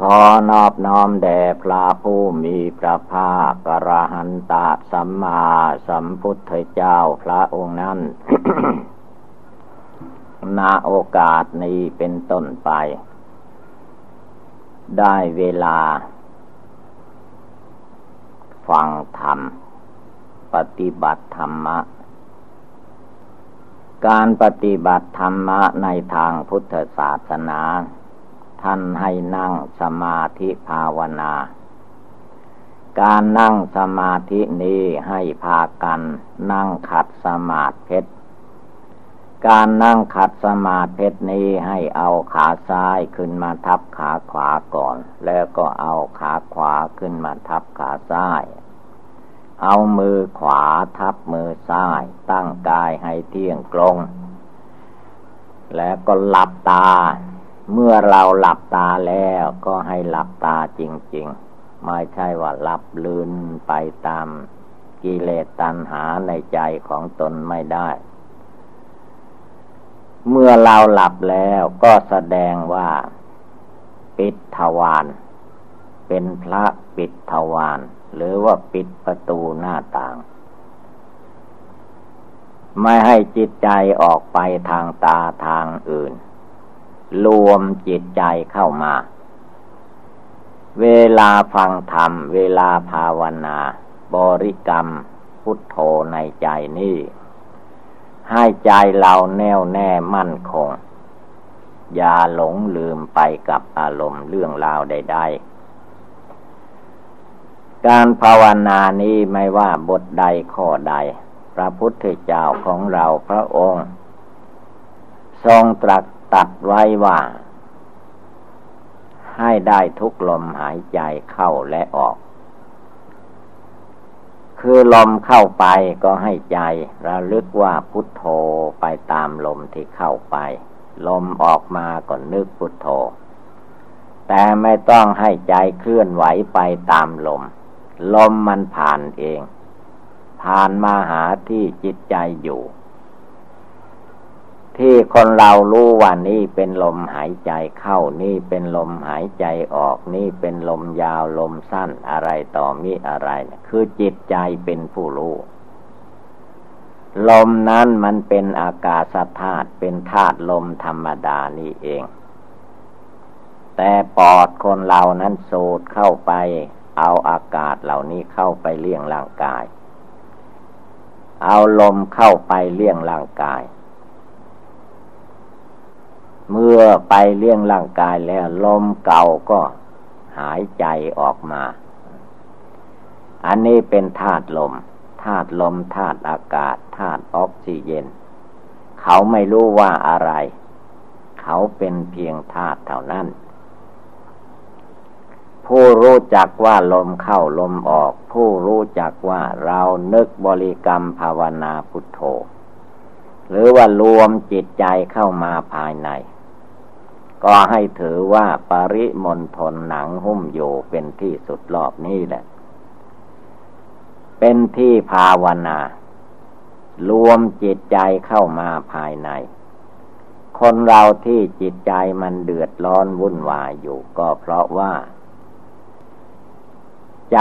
ขอนอบน้อมแด่พระผู้มีพระภาคกระหันตะสัมมาสัมพุทธเจ้าพระองค์นั้นนาโอกาสนี้เป็นต้นไป ได้เวลา ฟังธรรม ปฏิบัติธรรมะ การปฏิบัติธรรมะในทางพุทธศาสนา ท่านให้นั่งสมาธิภาวนา การนั่งสมาธินี้ให้พากันนั่งขัดสมาธิการนั่งขัดสมาธินี้ให้เอาขาซ้ายขึ้นมาทับขาขวาก่อน แล้วก็เอาขาขวาขึ้นมาทับขาซ้าย เอามือขวาทับมือซ้าย ตั้งกายให้เที่ยงตรง แล้วก็หลับตา เมื่อเราหลับตาแล้วก็ให้หลับตาจริง ๆ ไม่ใช่ว่าหลับลืนไปตามกิเลสตัณหาในใจของตนไม่ได้ เมื่อเราหลับแล้วก็แสดงว่า ปิดทวารเป็นพระปิดทวารหรือว่าปิดประตูหน้าต่าง ไม่ให้จิตใจออกไปทางตาทางอื่น รวมจิตใจเข้ามา เวลาฟังธรรม เวลาภาวนา บริกรรม พุทโธในใจนี่ให้ใจเราแน่วแน่มั่นคง อย่าหลงลืมไปกับอารมณ์เรื่องราวใด ๆการภาวนานี้ไม่ว่าบทใดข้อใด พระพุทธเจ้าของเราพระองค์ ทรงตรัส ตัดไว้ว่า ให้ได้ทุกลมหายใจเข้าและออก คือลมเข้าไปก็ให้ใจระลึกว่าพุทโธไปตามลมที่เข้าไป ลมออกมาก็นึกพุทโธ แต่ไม่ต้องให้ใจเคลื่อนไหวไปตามลม ลมมันผ่านเอง ผ่านมาหาที่จิตใจอยู่ ที่คนเรารู้ว่านี่เป็นลมหายใจเข้านี่เป็นลมหายใจออก นี่เป็นลมยาวลมสั้นอะไรต่อมีอะไรคือจิตใจเป็นผู้รู้ลมนั้นมันเป็นอากาศธาตุเป็นธาตุลมธรรมดานี่เอง แต่ปอดคนเรานั้นสูดเข้าไป เอาอากาศเหล่านี้เข้าไปเลี้ยงร่างกาย เอาลมเข้าไปเลี้ยงร่างกาย เมื่อไปเลี้ยงร่างกายแล้ว ลมเก่าก็หายใจออกมา อันนี้เป็นธาตุลม ธาตุลมธาตุอากาศ ธาตุออกซิเจน เขาไม่รู้ว่าอะไร เขาเป็นเพียงธาตุเท่านั้น ผู้รู้จักว่าลมเข้าลมออก ผู้รู้จักว่าเรานึกบริกรรมภาวนาพุทโธหรือว่ารวมจิตใจเข้ามาภายใน ก็ให้ถือว่าปริมณฑลหนังหุ้มอยู่เป็นที่สุดรอบนี้แหละ เป็นที่ภาวนา รวมจิตใจเข้ามาภายใน คนเราที่จิตใจมันเดือดร้อนวุ่นวายอยู่ก็เพราะว่า ใจ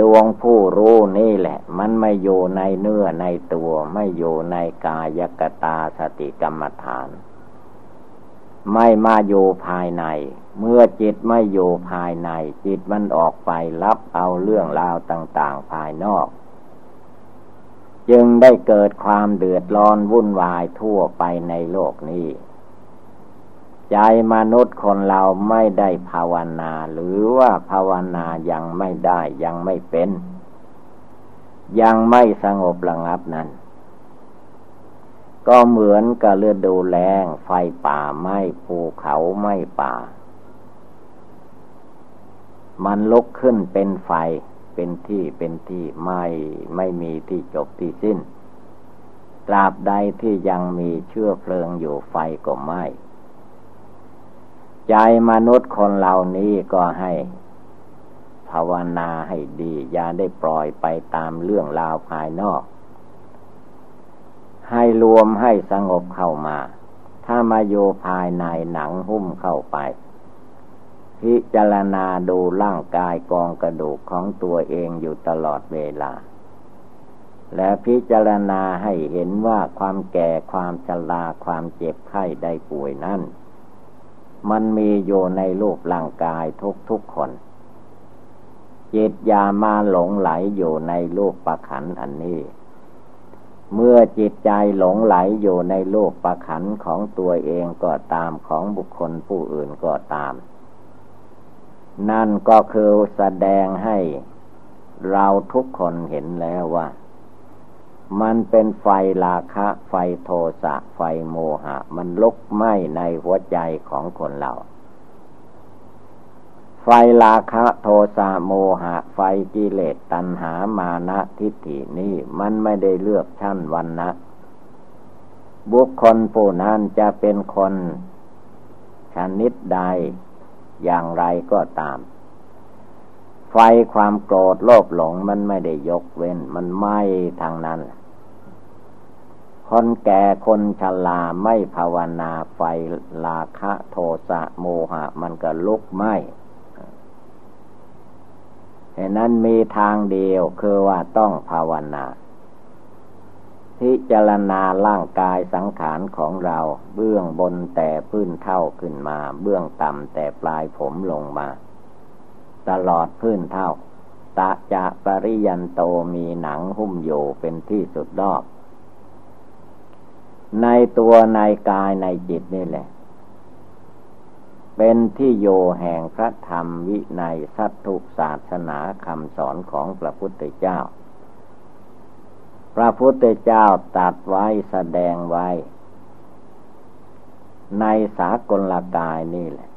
ดวงผู้รู้นี่แหละ มันไม่อยู่ในเนื้อในตัว ไม่อยู่ในกายกตาสติกรรมฐาน ไม่มาอยู่ภายใน เมื่อจิตไม่อยู่ภายใน จิตมันออกไปรับเอาเรื่องราวต่าง ๆ ภายนอก จึงได้เกิดความเดือดร้อนวุ่นวายทั่วไปในโลกนี้ ใจมนุษย์คนเราไม่ได้ภาวนา หรือว่าภาวนายังไม่ได้ยังไม่เป็น ยังไม่สงบระงับนั้น ก็เหมือนกับเรือดูแลงไฟป่าไหม้ภูเขาไหม้ป่า มันลุกขึ้นเป็นไฟเป็นที่เป็นที่ไม่ไม่มีที่จบที่สิ้น ตราบใดที่ยังมีเชื้อเพลิงอยู่ไฟก็ไหม้ใจมนุษย์คนเหล่านี้ก็ให้ ภาวนาให้ดี อย่าได้ปล่อยไปตามเรื่องราวภายนอก ให้รวมให้สงบเข้ามา ถ้ามาโยภายในหนังหุ้มเข้าไป พิจารณาดูร่างกายกองกระดูกของตัวเองอยู่ตลอดเวลา และพิจารณาให้เห็นว่าความแก่ความชราความเจ็บไข้ได้ป่วยนั้นมันมีอยู่ในรูปร่างกายทุกทุกคน จิตยามาหลงไหลอยู่ในรูปประขันอันนี้ เมื่อจิตใจหลงไหลอยู่ในรูปประขันของตัวเองก็ตามของบุคคลผู้อื่นก็ตาม นั่นก็คือแสดงให้เราทุกคนเห็นแล้วว่า มันเป็นไฟราคะ ไฟโทสะ ไฟโมหะ มันลุกไหม้ในหัวใจของคนเรา ไฟราคะโทสะโมหะ ไฟกิเลสตัณหามานะทิฏฐินี่มันไม่ได้เลือกชั้นวันนะ บุคคลผู้นั้นจะเป็นคนชนิดใดอย่างไรก็ตาม ไฟความโกรธโลภหลงมันไม่ได้ยกเว้น มันไหม้ทางนั้น คนแก่คนชราไม่ภาวนาไฟลาคะโทสะโมหะ มันก็ลุกไหม้ เหตุนั้นมีทางเดียวคือว่าต้องภาวนาพิจารณาร่างกายสังขารของเราเบื้องบนแต่พื้นเท่าขึ้นมา เบื้องต่ำแต่ปลายผมลงมา ตลอดพื้นเท่า ตะจะปริยันโตมีหนังหุ้มอยู่เป็นที่สุดรอบ ในตัวในกายในจิตนี่แหละ เป็นที่โยแห่งพระธรรมวินัยสัตถุศาสนาคำสอนของพระพุทธเจ้า พระพุทธเจ้าตัดไว้แสดงไว้ ในสากลกายนี่แหละ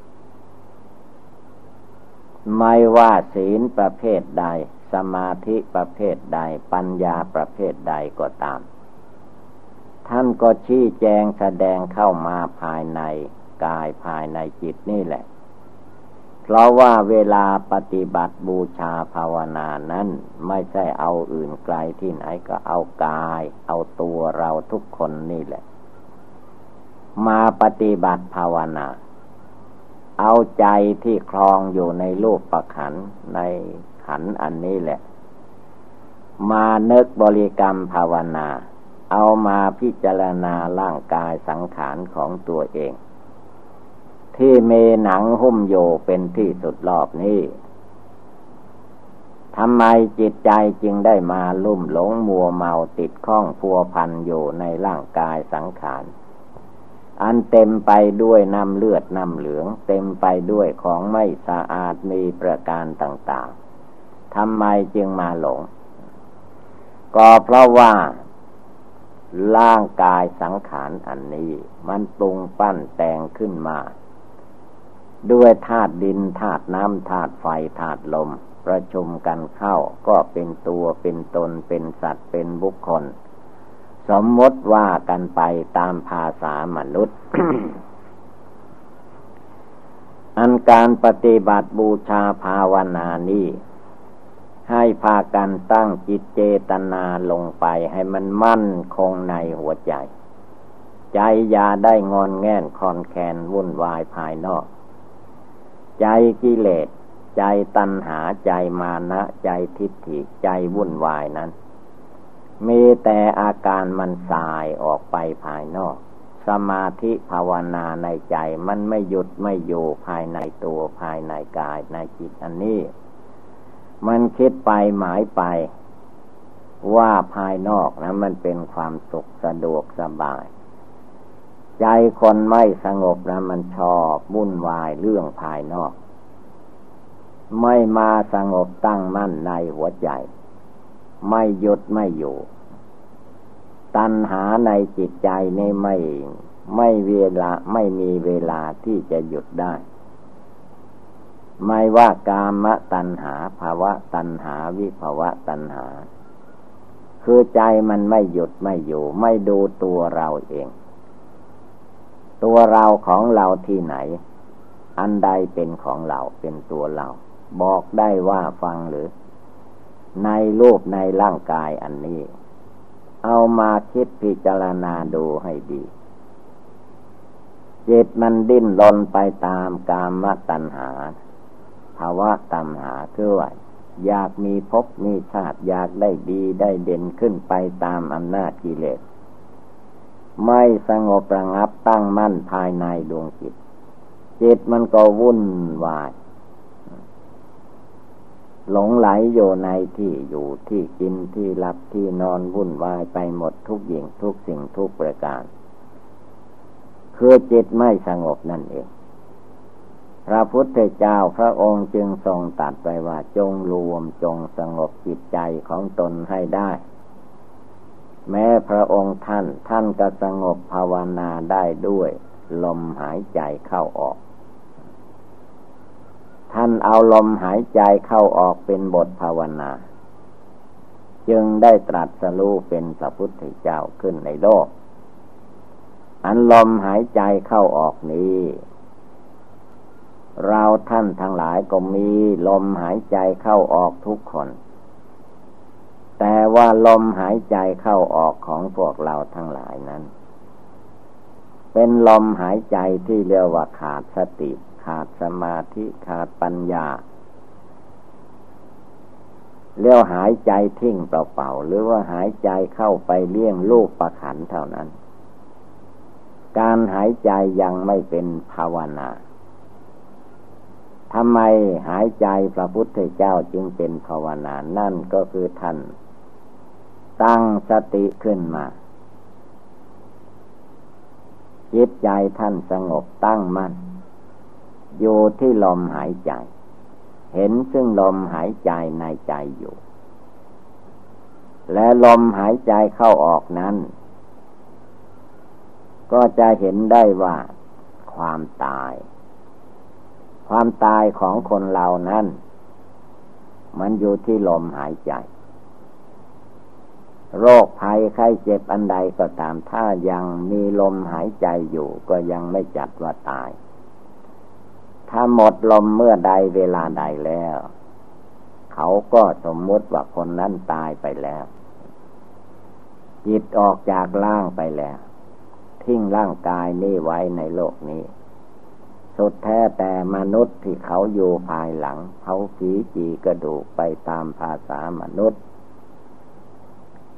ไม่ว่าศีลประเภทใด สมาธิประเภทใด ปัญญาประเภทใดก็ตาม ท่านก็ชี้แจงแสดงเข้ามาภายใน กายภายในจิตนี่แหละ เพราะว่าเวลาปฏิบัติบูชาภาวนานั้น ไม่ใช่เอาอื่นไกลที่ไหนก็เอากาย เอาตัวเราทุกคนนี่แหละ มาปฏิบัติภาวนา เอาใจที่คลองอยู่ในรูปประขันในขันอันนี้แหละ มาเนึกบริกรรมภาวนาเอามาพิจารณาร่างกายสังขารของตัวเอง ที่เมหนังหุ้มโยเป็นที่สุดรอบนี้ทำไมจิตใจจึงได้มาลุ่มหลงมัวเมาติดข้องพัวพันอยู่ในร่างกายสังขาร อันเต็มไปด้วยน้ำเลือดน้ำเหลือง เต็มไปด้วยของไม่สะอาดมีประการต่างๆทำไมจึงมาหลง ก็เพราะว่า ร่างกายสังขารอันนี้ มันปรุงปั้นแต่งขึ้นมา ด้วยธาตุดินธาตุน้ำธาตุไฟธาตุลม ประชุมกันเข้าก็เป็นตัวเป็นตนเป็นสัตว์เป็นบุคคล สมมติว่ากันไปตามภาษามนุษย์ อันการปฏิบัติบูชาภาวนานี้ให้พากันตั้งจิตเจตนาลงไปให้มันมั่นคงในหัวใจ ใจอย่าได้งอนแง่นคอนแคนวุ่นวายภายนอก ใจกิเลส ใจตัณหาใจมานะใจทิฏฐิใจวุ่นวายนั้น มีแต่อาการมันสายออกไปภายนอก สมาธิภาวนาในใจมันไม่หยุดไม่อยู่ภายในตัวภายในกายในจิตอันนี้ มันคิดไปหมายไปว่าภายนอกนะมันเป็นความสุขสะดวกสบาย ใจคนไม่สงบนะมันชอบวุ่นวายเรื่องภายนอก ไม่มาสงบตั้งมั่นในหัวใจ ไม่หยุดไม่อยู่ ตัณหาในจิตใจนี่ไม่ไม่เวลาไม่มีเวลาที่จะหยุดได้ ไม่ว่ากามตัณหาภาวะตัณหาวิภาวะตัณหา คือใจมันไม่หยุดไม่อยู่ ไม่ดูตัวเราเอง ตัวเราของเราที่ไหน อันใดเป็นของเราเป็นตัวเรา บอกได้ว่าฟังหรือ ในรูปในร่างกายอันนี้ เอามาคิดพิจารณาดูให้ดีจิตมันดิ้นรนไปตามกามตัณหาภาวะตัณหาคือว่าอยากมีภพมีชาติอยากได้ดีได้เด่นขึ้นไปตามอำนาจกิเลส ไม่สงบระงับตั้งมั่นภายในดวงจิต จิตมันก็วุ่นวาย หลงไหลอยู่ในที่อยู่ที่กินที่หลับที่นอนวุ่นวายไปหมดทุกอย่างทุกสิ่งทุกประการคือจิตไม่สงบนั่นเอง พระพุทธเจ้าพระองค์จึงทรงตัดไปว่าจงรวมจงสงบจิตใจของตนให้ได้ แม้พระองค์ท่านท่านก็สงบภาวนาได้ด้วย ลมหายใจเข้าออก ท่านเอาลมหายใจเข้าออกเป็นบทภาวนา จึงได้ตรัสรู้เป็นพระพุทธเจ้าขึ้นในโลก อันลมหายใจเข้าออกนี้เราท่านทั้งหลายก็มีลมหายใจเข้าออกทุกคน แต่ว่าลมหายใจเข้าออกของพวกเราทั้งหลายนั้น เป็นลมหายใจที่เรียกว่าขาดสติ ขาดสมาธิขาดปัญญาเรียกหายใจทิ้งเปล่าๆหรือว่าหายใจเข้าไปเลี้ยงลูกประขันเท่านั้น การหายใจยังไม่เป็นภาวนาทำไมหายใจพระพุทธเจ้าจึงเป็นภาวนา นั่นก็คือท่าน ตั้งสติขึ้นมาจิตใจท่านสงบตั้งมัน่นอยู่ที่ลมหายใจ เห็นซึ่งลมหายใจในใจอยู่ และลมหายใจเข้าออกนั้น ก็จะเห็นได้ว่า ความตาย ความตายของคนเรานั้น มันอยู่ที่ลมหายใจ โรคภัยไข้เจ็บอันใดก็ตามถ้ายังมีลมหายใจอยู่ก็ยังไม่จัดว่าตาย ถ้าหมดลมเมื่อใดเวลาใดแล้ว เขาก็สมมติว่าคนนั้นตายไปแล้ว จิตออกจากร่างไปแล้ว ทิ้งร่างกายนี้ไว้ในโลกนี้ สุดแท้แต่มนุษย์ที่เขาอยู่ภายหลัง เขาผีจีกระดูกไปตามภาษามนุษย์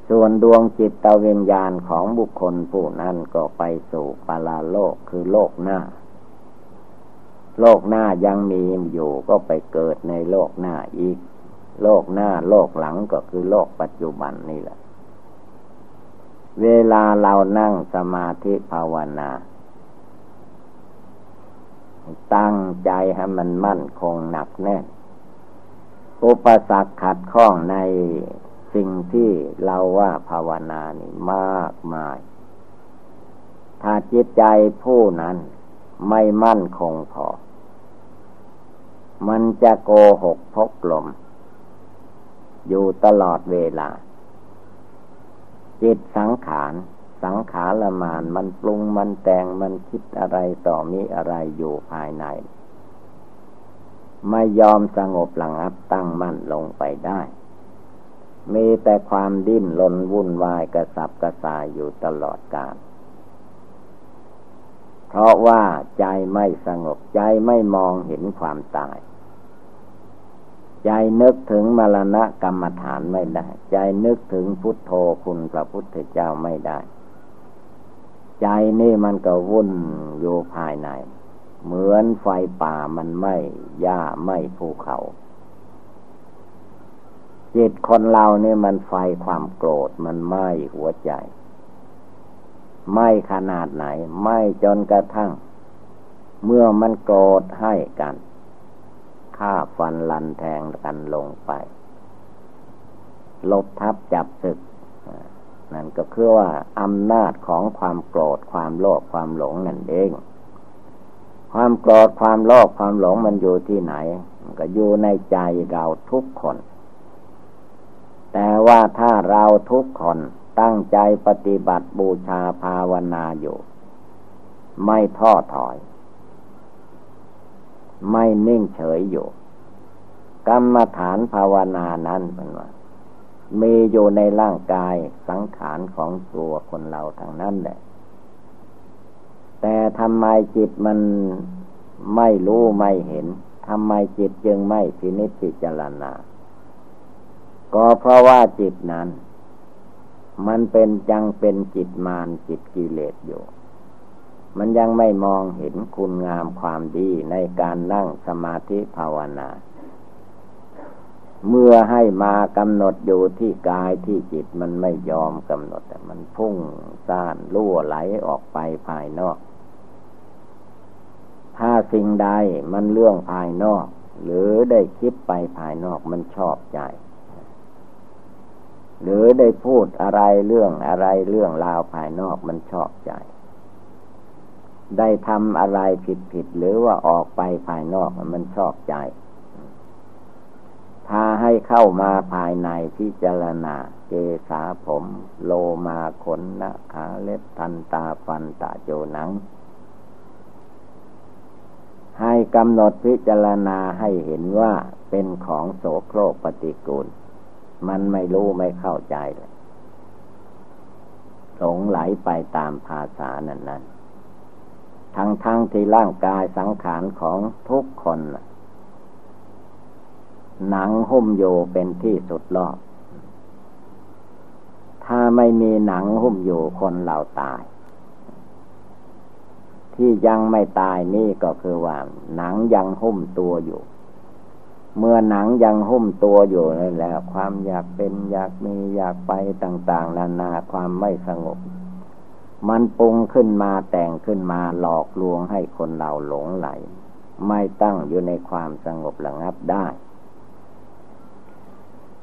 ส่วนดวงจิตวิญญาณของบุคคลผู้นั้นก็ไปสู่ปาลาโลกคือโลกหน้า โลกหน้ายังมีอยู่ก็ไปเกิดในโลกหน้าอีก โลกหน้าโลกหลังก็คือโลกปัจจุบันนี่แหละ เวลาเรานั่งสมาธิภาวนาตั้งใจให้มันมั่นคงหนักแน่น อุปสรรคขัดข้องใน สิ่งที่เราว่าภาวนานี่มากมาย ถ้าจิตใจผู้นั้นไม่มั่นคงพอ มันจะโกหกพกลม อยู่ตลอดเวลา จิตสังขารสังขารละมานมันปรุงมันแต่งมันคิดอะไรต่อมีอะไรอยู่ภายใน ไม่ยอมสงบหลังอับตั้งมั่นลงไปได้ มีแต่ความดิ้นรนวุ่นวายกระสับกระส่ายอยู่ตลอดกาลเพราะว่าใจไม่สงบใจไม่มองเห็นความตาย ใจนึกถึงมรณะกรรมฐานไม่ได้ ใจนึกถึงพุทโธคุณพระพุทธเจ้าไม่ได้ ใจนี่มันก็วุ่นอยู่ภายใน เหมือนไฟป่ามันไม่หญ้าไม่ภูเขา จิตคนเราเนี่ยมันไฟความโกรธมันไหม้หัวใจไหม้ขนาดไหนไหม้จนกระทั่ง เมื่อมันโกรธให้กันฆ่าฟันลันแทงกันลงไป ลบทับจับศึก นั่นก็คือว่าอำนาจของความโกรธความโลภความหลงนั่นเอง ความโกรธความโลภความหลงมันอยู่ที่ไหนมันก็อยู่ในใจเราทุกคน แต่ว่าถ้าเราทุกคนตั้งใจปฏิบัติบูชาภาวนาอยู่ ไม่ท้อถอย ไม่นิ่งเฉยอยู่ กรรมฐานภาวนานั้นเป็นว่ามีอยู่ในร่างกายสังขารของตัวคนเราทางนั้นแหละ แต่ทำไมจิตมันไม่รู้ไม่เห็นทำไมจิตจึงไม่พินิจพิจารณา ก็เพราะว่าจิตนั้น มันเป็นยังเป็นจิตมารจิตกิเลสอยู่ มันยังไม่มองเห็นคุณงามความดีในการนั่งสมาธิภาวนา เมื่อให้มากำหนดอยู่ที่กายที่จิตมันไม่ยอมกำหนดแต่มันพุ่งซ่านล่วไหลออกไปภายนอก ถ้าสิ่งใดมันเรื่องภายนอก หรือได้คิดไปภายนอกมันชอบใจ หรือได้พูดอะไรเรื่องอะไรเรื่องราวภายนอกมันชอบใจ ได้ทำอะไรผิดผิดหรือว่าออกไปภายนอกมันชอบใจ ถ้าให้เข้ามาภายในพิจารณาเกสาผม โลมาขนนะขาเล็บทันตาฟันตาโจหนัง ให้กำหนดพิจารณาให้เห็นว่าเป็นของโสโครกปฏิกูล มันไม่รู้ไม่เข้าใจเลยหลงไหลไปตามภาษานั้นนั้นทั้งทั้งที่ร่างกายสังขารของทุกคน หนังหุ้มโยเป็นที่สุดรอบ ถ้าไม่มีหนังหุ้มโยคนเราตาย ที่ยังไม่ตายนี่ก็คือว่า หนังยังหุ้มตัวอยู่ เมื่อหนังยังหุ้มตัวอยู่นั่นแหละความอยากเป็นอยากมีอยากไปต่าง ๆ นานาความไม่สงบ มันปรุงขึ้นมาแต่งขึ้นมาหลอกลวงให้คนเราหลงไหล ไม่ตั้งอยู่ในความสงบระงับได้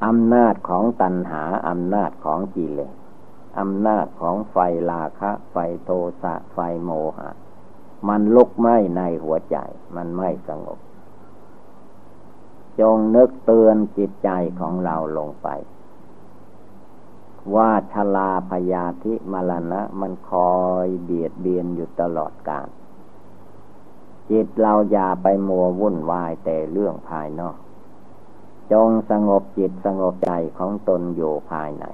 อำนาจของตัณหาอำนาจของกิเลสอำนาจของไฟลาคะ ไฟโทสะไฟโมหะ มันลุกไหม้ในหัวใจ มันไม่สงบ จงนึกเตือนจิตใจของเราลงไป ว่าชลาพยาธิมรณะมันคอยเบียดเบียนอยู่ตลอดกาลจิตเราอย่าไปมัววุ่นวายแต่เรื่องภายนอก จงสงบจิตสงบใจของตนอยู่ภายใน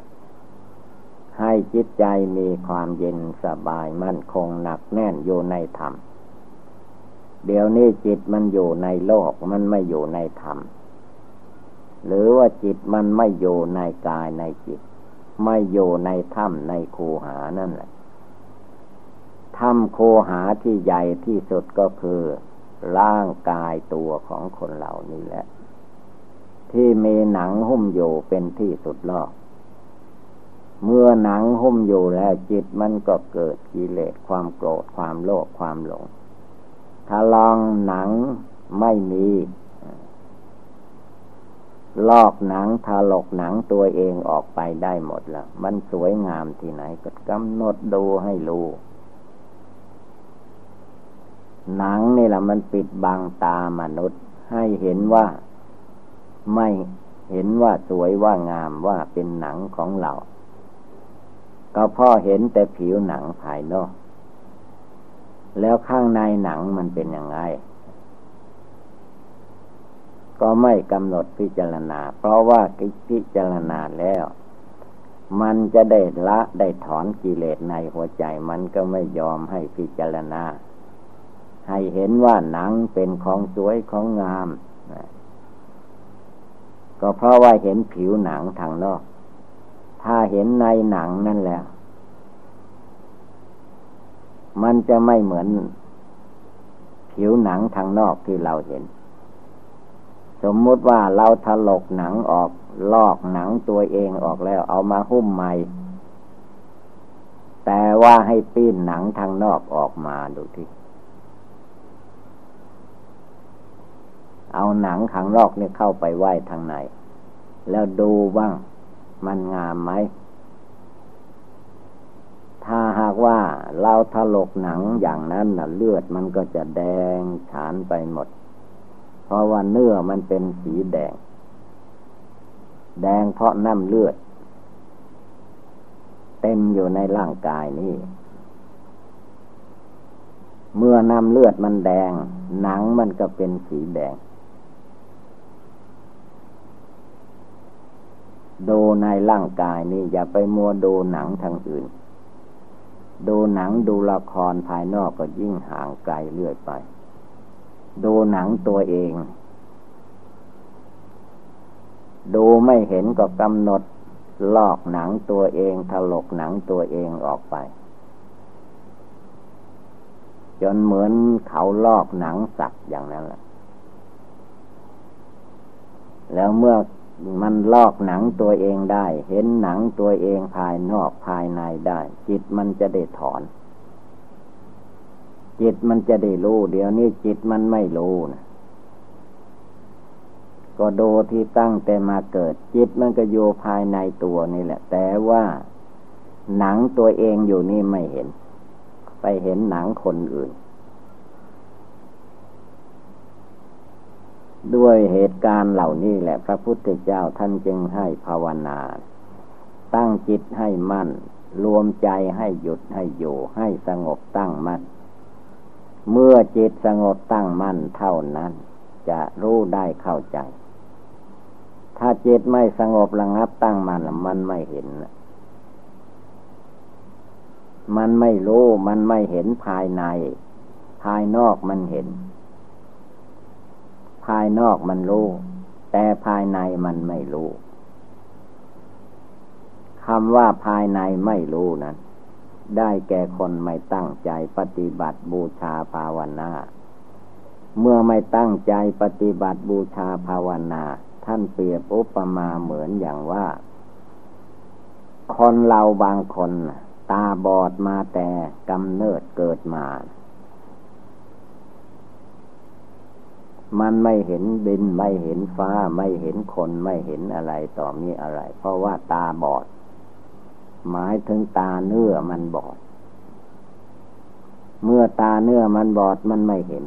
ให้จิตใจมีความเย็นสบายมั่นคงหนักแน่นอยู่ในธรรม เดี๋ยวนี้จิตมันอยู่ในโลกมันไม่อยู่ในธรรม หรือว่าจิตมันไม่อยู่ในกายในจิต ไม่อยู่ในถ้ำในคูหานั่นแหละถ้ำคูหาที่ใหญ่ที่สุดก็คือ ร่างกายตัวของคนเหล่านี้แหละ ที่มีหนังหุ้มอยู่เป็นที่สุดรอบเมื่อหนังหุ้มอยู่แล้วจิตมันก็เกิดกิเลสความโกรธความโลภความหลง ถ้าลองหนังไม่มีลอกหนังทาลกหนังตัวเองออกไปได้หมดแล้ว มันสวยงามที่ไหนก็กำหนดดูให้รู้หนังนี่แหละมันปิดบังตามนุษย์ ให้เห็นว่าไม่เห็นว่าสวยว่างามว่าเป็นหนังของเรา ก็พ่อเห็นแต่ผิวหนังภายนอก แล้วข้างในหนังมันเป็นยังไง ก็ไม่กำหนดพิจารณา เพราะว่าพิจารณาแล้ว มันจะได้ละได้ถอนกิเลสในหัวใจมันก็ไม่ยอมให้พิจารณา ให้เห็นว่าหนังเป็นของสวยของงาม ก็เพราะว่าเห็นผิวหนังทางนอก ถ้าเห็นในหนังนั่นแหละ มันจะไม่เหมือน ผิวหนังทางนอกที่เราเห็น สมมุติว่าเราถลกหนังออก ลอกหนังตัวเองออกแล้ว เอามาหุ้มใหม่ แต่ว่าให้ปีนหนังทางนอกออกมาดูที่เอาหนังข้างนอกนี่เข้าไปไหว้ทางในแล้วดูบ้าง มันงามไหม ถ้าหากว่าเราถลกหนังอย่างนั้นนะเลือดมันก็จะแดงฉานไปหมด เพราะว่าเนื้อมันเป็นสีแดง แดงเพราะน้ำเลือด เต็มอยู่ในร่างกายนี้เมื่อน้ำเลือดมันแดง หนังมันก็เป็นสีแดง ดูในร่างกายนี่อย่าไปมัวดูหนังทางอื่น ดูหนังดูละครภายนอกก็ยิ่งห่างไกลเรื่อยไป ดูหนังตัวเอง ดูไม่เห็นก็กำหนดลอกหนังตัวเองถลกหนังตัวเองออกไป จนเหมือนเขาลอกหนังสัตว์อย่างนั้นแหละแล้วเมื่อ มันลอกหนังตัวเองได้ เห็นหนังตัวเองภายนอกภายในได้ จิตมันจะได้ถอน จิตมันจะได้รู้ เดี๋ยวนี้จิตมันไม่รู้นะก็ดูที่ตั้งแต่มาเกิด จิตมันก็อยู่ภายในตัวนี่แหละ แต่ว่า หนังตัวเองอยู่นี่ไม่เห็น ไปเห็นหนังคนอื่น ด้วยเหตุการณ์เหล่านี้แหละพระพุทธเจ้าท่านจึงให้ภาวนา ตั้งจิตให้มั่น รวมใจให้หยุดให้อยู่ให้สงบตั้งมั่น เมื่อจิตสงบตั้งมั่นเท่านั้น จะรู้ได้เข้าใจ ถ้าจิตไม่สงบระงับตั้งมั่นมันไม่เห็น มันไม่รู้มันไม่เห็นภายใน ภายนอกมันเห็น ภายนอกมันรู้ แต่ภายในมันไม่รู้คำว่าภายในไม่รู้นั้น ได้แก่คนไม่ตั้งใจปฏิบัติบูชาภาวนา เมื่อไม่ตั้งใจปฏิบัติบูชาภาวนา ท่านเปรียบอุปมาเหมือนอย่างว่า คนเราบางคน ตาบอดมาแต่กำเนิดเกิดมา มันไม่เห็นบินไม่เห็นฟ้าไม่เห็นคนไม่เห็นอะไรต่อมีอะไร เพราะว่าตาบอด หมายถึงตาเนื้อมันบอด เมื่อตาเนื้อมันบอดมันไม่เห็น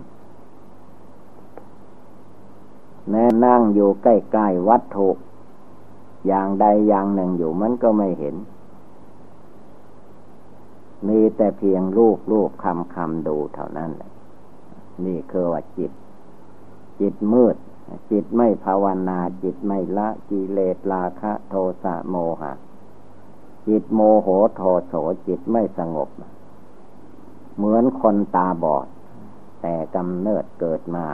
แม้นั่งอยู่ใกล้ๆวัตถุอย่างใดอย่างหนึ่งอยู่มันก็ไม่เห็น มีแต่เพียงรูปรูปคำคำดูเท่านั้นแหละนี่คือว่าจิต จิตมืด จิตไม่ภาวนา จิตไม่ละกิเลสราคะโทสะโมหะ จิตโมโหโทโสจิตไม่สงบ เหมือนคนตาบอด แต่กำเนิดเกิดมา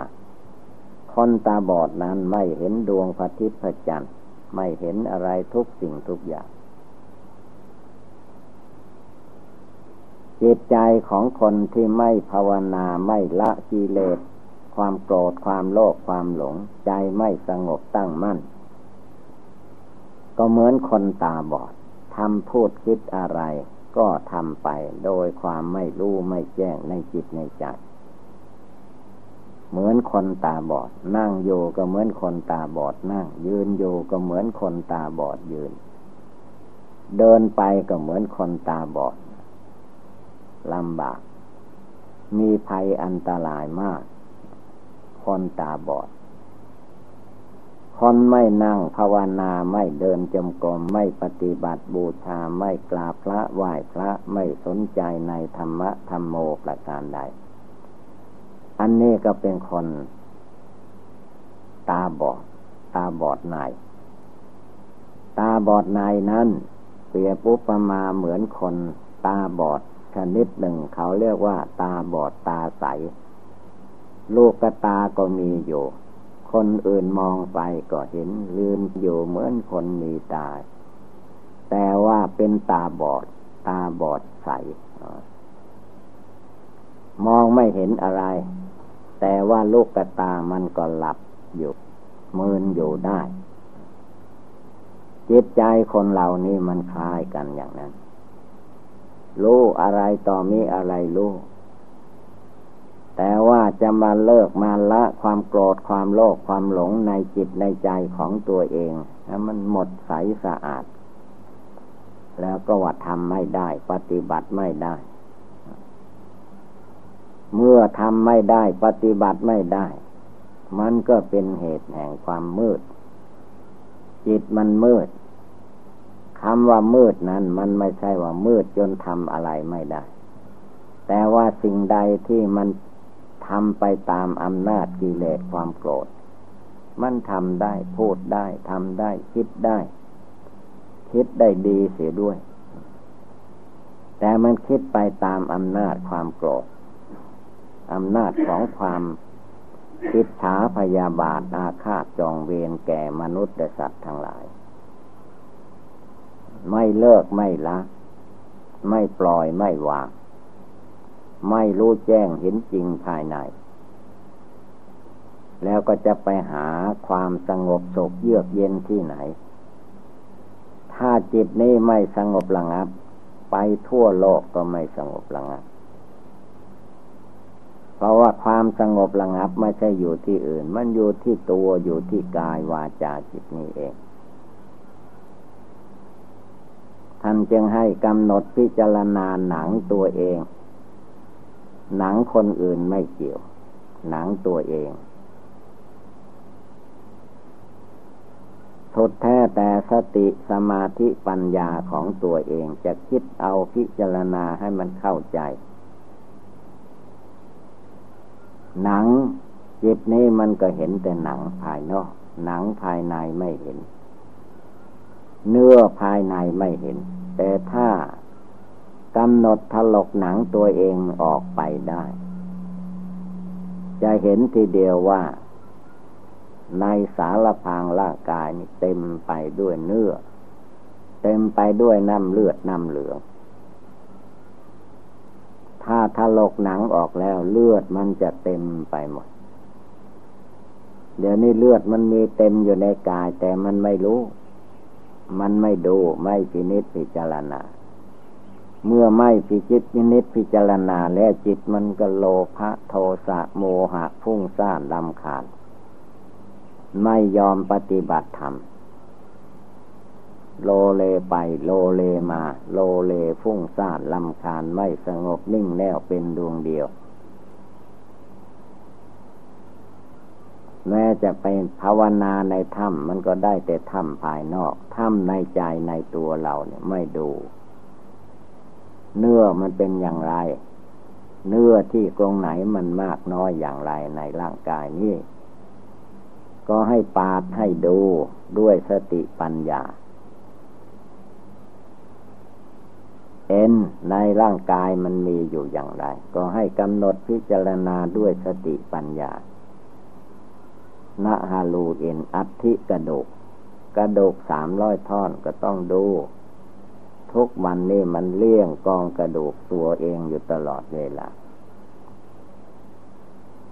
คนตาบอดนั้นไม่เห็นดวงพระทิพย์พระจันทร์ไม่เห็นอะไรทุกสิ่งทุกอย่างจิตใจของคนที่ไม่ภาวนาไม่ละกิเลส ความโกรธความโลภความหลง ใจไม่สงบตั้งมั่น ก็เหมือนคนตาบอดทำพูดคิดอะไร ก็ทำไปโดยความไม่รู้ไม่แจ้งในจิตในใจเหมือนคนตาบอด นั่งอยู่ก็เหมือนคนตาบอดนั่ง ยืนอยู่ก็เหมือนคนตาบอดยืน เดินไปก็เหมือนคนตาบอดลำบาก มีภัยอันตรายมาก คนตาบอด คนไม่นั่งภาวนาไม่เดินจมกรมไม่ปฏิบัติบูชาไม่กราบพระไหว้พระไม่สนใจในธรรมะธรรมโมประการใด อันนี้ก็เป็นคนตาบอด ตาบอดในตาบอดในนั้นเปรียบปุปมาเหมือนคนตาบอดชนิดหนึ่งเขาเรียกว่า ตาบอดตาใส ลูกตาก็มีอยู่ คนอื่นมองไปก็เห็น ลืมอยู่เหมือนคนมีตา แต่ว่าเป็นตาบอด ตาบอดใส มองไม่เห็นอะไร แต่ว่าลูกตามันก็หลับอยู่มืนอยู่ได้ จิตใจคนเหล่านี้มันคล้ายกันอย่างนั้นรู้อะไรต่อมีอะไรรู้แต่ว่า จะมาเลิกมาละความโกรธความโลภความหลงในจิตในใจของตัวเองแล้วมันหมดใสสะอาด แล้วก็ว่าทำไม่ได้ ปฏิบัติไม่ได้ เมื่อทำไม่ได้ ปฏิบัติไม่ได้ มันก็เป็นเหตุแห่งความมืด จิตมันมืดคำว่ามืดนั้น มันไม่ใช่ว่ามืดจนทำอะไรไม่ได้ แต่ว่าสิ่งใดที่มัน ทำไปตามอำนาจกิเลสความโกรธ มันทำได้พูดได้ทำได้คิดได้ คิดได้ดีเสียด้วย แต่มันคิดไปตามอำนาจความโกรธอำนาจของความคิดฉาพยาบาทอาฆาตจองเวรแก่มนุษย์และสัตว์ทั้งหลาย ไม่เลิกไม่ละ ไม่ปล่อยไม่วาง ไม่รู้แจ้งเห็นจริงภายใน แล้วก็จะไปหาความสงบสุขเยือกเย็นที่ไหน ถ้าจิตนี้ไม่สงบระงับ ไปทั่วโลกก็ไม่สงบระงับ เพราะว่าความสงบระงับไม่ใช่อยู่ที่อื่น มันอยู่ที่ตัวอยู่ที่กายวาจาจิตนี้เองท่านจึงให้กำหนดพิจารณาหนังตัวเอง หนังคนอื่นไม่เกี่ยว หนังตัวเองทุดแท้แต่สติสมาธิปัญญาของตัวเองจะคิดเอาพิจารณาให้มันเข้าใจ หนังจิตนี้มันก็เห็นแต่หนังภายนอก หนังภายในไม่เห็น เนื้อภายในไม่เห็น แต่ถ้า กำหนดถลกหนังตัวเองออกไปได้ จะเห็นทีเดียวว่า ในสารพางร่างกายนี่เต็มไปด้วยเนื้อ เต็มไปด้วยน้ำเลือดน้ำเหลือง ถ้าถลกหนังออกแล้วเลือดมันจะเต็มไปหมด เดี๋ยวนี้เลือดมันมีเต็มอยู่ในกายแต่มันไม่รู้ มันไม่ดูไม่พินิจพิจารณา เมื่อไม่พิจิตนิจพิจารณาแล้วจิตมันก็โลภะโทสะโมหะพุ่งซ่านลำขาดไม่ยอมปฏิบัติธรรม โลเลไปโลเลมา โลเลฟุ้งซ่านลำคาญไม่สงบนิ่งแน่วเป็นดวงเดียว แม้จะเป็นภาวนาในถ้ำมันก็ได้แต่ถ้ำภายนอกถ้ำในใจในตัวเราเนี่ยไม่ดู เนื้อมันเป็นอย่างไร เนื้อที่ตรงไหนมันมากน้อยอย่างไรในร่างกายนี้ก็ให้ปาดให้ดูด้วยสติปัญญา เอ็นในร่างกายมันมีอยู่อย่างไร ก็ให้กำหนดพิจารณาด้วยสติปัญญานาฮาลูเอ็นอัติกระดูกกระดูกสามร้อยท่อนก็ต้องดู ทุกวันนี่มันเลี้ยงกองกระดูกตัวเองอยู่ตลอดเวลา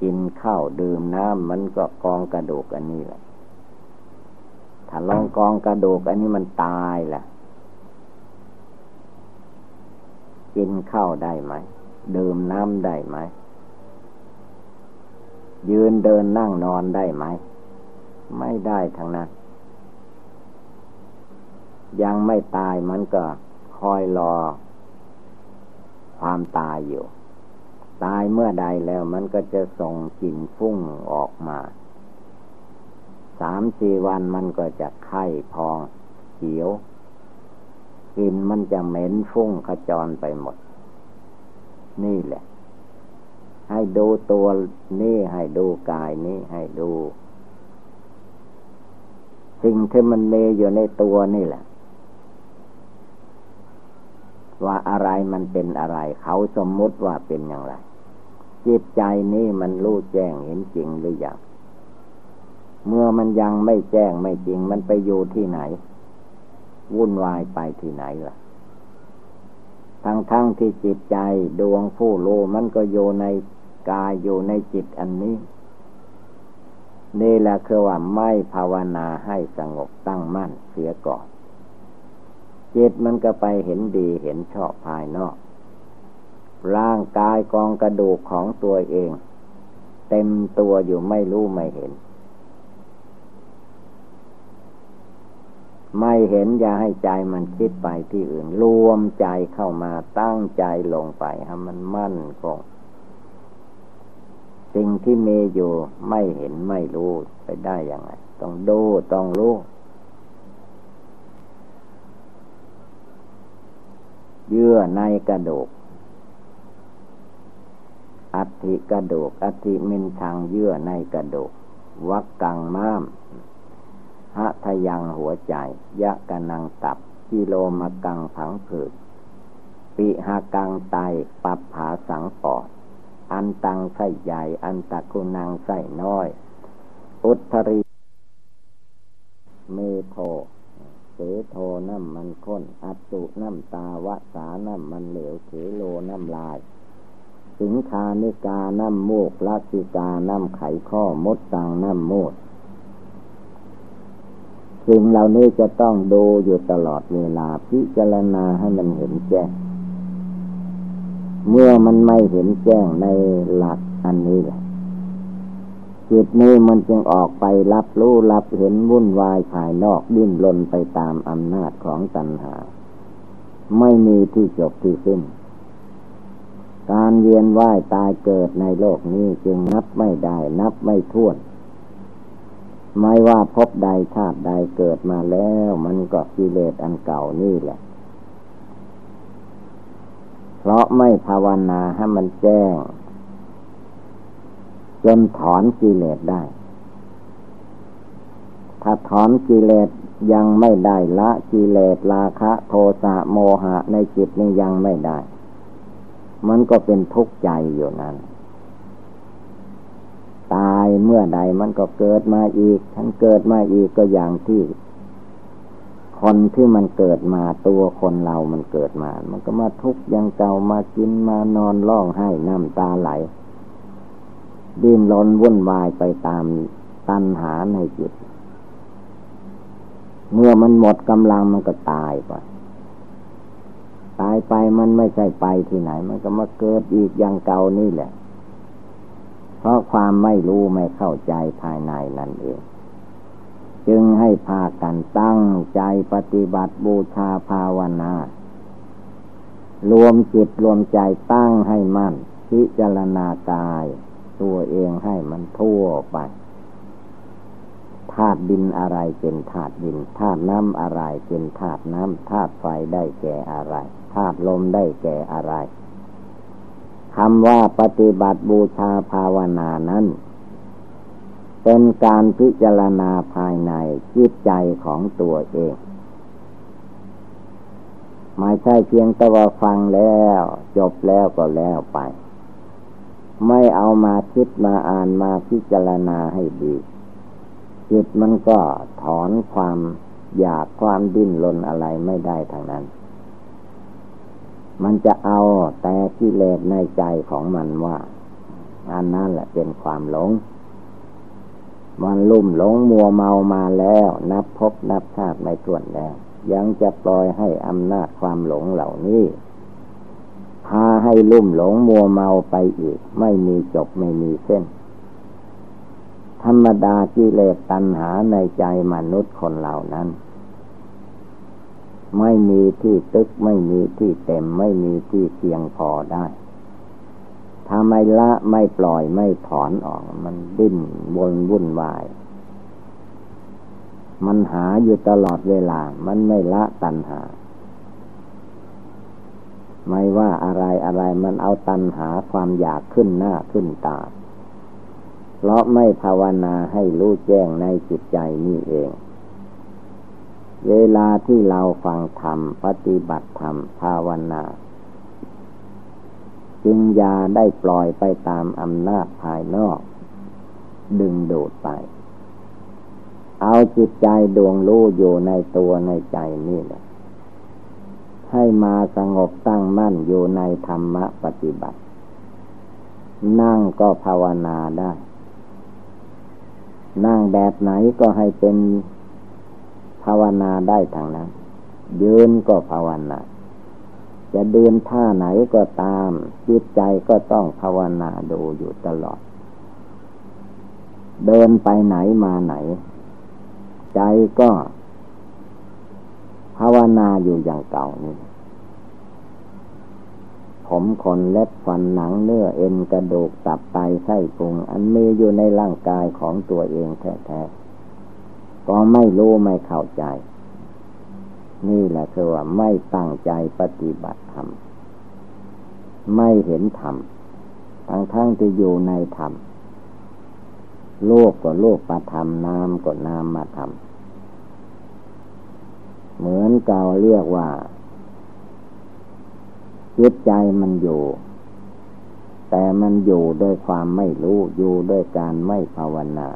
กินข้าวดื่มน้ำมันก็กองกระดูกอันนี้แหละถ้าลองกองกระดูกอันนี้มันตายแหละกินข้าวได้ไหมดื่มน้ำได้ไหมยืนเดินนั่งนอนได้ไหม ไม่ได้ทั้งนั้น ยังไม่ตายมันก็ คอยรอ ความตายอยู่ ตายเมื่อใดแล้วมันก็จะส่งกลิ่นฟุ้งออกมา สามสี่วันมันก็จะไข้พองเขียวกลิ่นมันจะเหม็นฟุ้งขจรไปหมด นี่แหละ ให้ดูตัวนี่ให้ดูกายนี้ให้ดู สิ่งที่มันมีอยู่ในตัวนี่แหละ ว่าอะไรมันเป็นอะไร เขาสมมุติว่าเป็นอย่างไร จิตใจนี้มันรู้แจ้งเห็นจริงหรือยังเมื่อมันยังไม่แจ้งไม่จริง มันไปอยู่ที่ไหน วุ่นวายไปที่ไหนล่ะทั้งทั้งที่จิตใจดวงผู้รู้มันก็อยู่ในกายอยู่ในจิตอันนี้ นี่แหละคือว่าไม่ภาวนาให้สงบตั้งมั่นเสียก่อน จิตมันก็ไปเห็นดีเห็นชอบภายนอก ร่างกายกองกระดูกของตัวเอง เต็มตัวอยู่ไม่รู้ไม่เห็น ไม่เห็นอย่าให้ใจมันคิดไปที่อื่น รวมใจเข้ามาตั้งใจลงไปให้มันมั่นคงสิ่งที่มีอยู่ไม่เห็นไม่รู้ไปได้ยังไง ต้องดูต้องรู้ เยื่อในกระดูก อัฐิกระดูก อัฐิมินทางเยื่อในกระดูก วักกังม้ามหะทยังหัวใจ ยะกะนังตับ กิโลมกังผังผืดปิหากังไต ปับผาสังปอด อันตังไส้ใหญ่ อันตะกุนังไส้น้อย อุทริ เมโท โทน้ำมันข้น อัตุน้ำตาวะสาน้ำมันเหลวเขโลน้ำลาย สิงคานิกาน้ำมูกลักิกาน้ำไขข้อมดตังน้ำมูดสิ่งเหล่านี้จะต้องดูอยู่ตลอดเวลาพิจารณาให้มันเห็นแจ้ง เมื่อมันไม่เห็นแจ้งในหลักอันนี้แหละ จิตนี้มันจึงออกไปรับรู้รับเห็นวุ่นวายภายนอกดิ้นรนไปตามอำนาจของตัณหา ไม่มีที่จบที่สิ้น การเวียนว่ายตายเกิดในโลกนี้จึงนับไม่ได้นับไม่ถ้วน ไม่ว่าพบใดชาติใดเกิดมาแล้ว มันก็กิเลสอันเก่านี่แหละ เพราะไม่ภาวนาให้มันแจ้ง จนถอนกิเลสได้ ถ้าถอนกิเลสยังไม่ได้ละกิเลสราคะ โทสะโมหะในจิตนี่ยังไม่ได้ มันก็เป็นทุกข์ใจอยู่นั้น ตายเมื่อใดมันก็เกิดมาอีกฉันเกิดมาอีกก็อย่างที่คนที่มันเกิดมาตัวคนเรามันเกิดมา มันก็มาทุกข์ยังเก่ามากินมานอนร้องไห้น้ำตาไหล ดิ้นรนวุ่นวายไปตามตัณหาในจิต เมื่อมันหมดกำลังมันก็ตายไปตายไปมันไม่ใช่ไปที่ไหน มันก็มาเกิดอีกอย่างเก่านี่แหละ เพราะความไม่รู้ไม่เข้าใจภายในนั่นเอง จึงให้พากันตั้งใจปฏิบัติบูชาภาวนารวมจิตรวมใจตั้งให้มั่นพิจารณากาย ตัวเองให้มันทั่วไปธาตุดินอะไรเป็นธาตุดินธาตุน้ำอะไรเป็นธาตุน้ำธาตุไฟได้แก่อะไรธาตุลมได้แก่อะไรคำว่าปฏิบัติบูชาภาวนานั้น เป็นการพิจารณาภายในจิตใจของตัวเองไม่ใช่เพียงแต่ว่าฟังแล้ว จบแล้วก็แล้วไป ไม่เอามาคิดมาอ่านมาพิจารณาให้ดี จิตมันก็ถอนความอยากความดิ้นรนอะไรไม่ได้ทางนั้น มันจะเอาแต่กิเลสในใจของมันว่า อันนั้นแหละเป็นความหลง มันลุ่มหลงมัวเมามาแล้ว นับพบนับชาติไม่ถ้วนแล้ว ยังจะปล่อยให้อำนาจความหลงเหล่านี้ พาให้ลุ่มหลงมัวเมาไปอีก ไม่มีจบไม่มีเส้น ธรรมดากิเลสตัณหาในใจมนุษย์คนเหล่านั้น ไม่มีที่ตึกไม่มีที่เต็มไม่มีที่เพียงพอได้ถ้าไม่ละไม่ปล่อยไม่ถอนออก มันดิ้นวนวุ่นวาย มันหาอยู่ตลอดเวลา มันไม่ละตัณหา ไม่ว่าอะไรอะไรมันเอาตัณหาความอยากขึ้นหน้าขึ้นตา เพราะไม่ภาวนาให้รู้แจ้งในจิตใจนี่เอง เวลาที่เราฟังธรรม ปฏิบัติธรรม ภาวนา จึงยาได้ปล่อยไปตามอำนาจภายนอก ดึงดูดไป เอาจิตใจดวงรู้อยู่ในตัวในใจนี่แหละ ให้มาสงบตั้งมั่นอยู่ในธรรมปฏิบัติ นั่งก็ภาวนาได้ นั่งแบบไหนก็ให้เป็นภาวนาได้ทางนั้น ยืนก็ภาวนา จะเดินท่าไหนก็ตาม จิตใจก็ต้องภาวนาดูอยู่ตลอด เดินไปไหนมาไหน ใจก็าวนาอยู่อย่างเก่านี่ผมขนเล็บฟันหนังเนื้อเอ็นกระดูกตับไตไส้พุง อันมีอยู่ในร่างกายของตัวเองแท้ๆก็ไม่รู้ไม่เข้าใจ นี่แหละคือว่าไม่ตั้งใจปฏิบัติธรรมไม่เห็นธรรมทั้งทั้งที่อยู่ในธรรมโลกก็โลกประธรรมนามก็นามมาธรรม เหมือนเก่าเรียกว่าจิตใจมันอยู่ แต่มันอยู่โดยความไม่รู้ อยู่ด้วยการไม่ภาวนา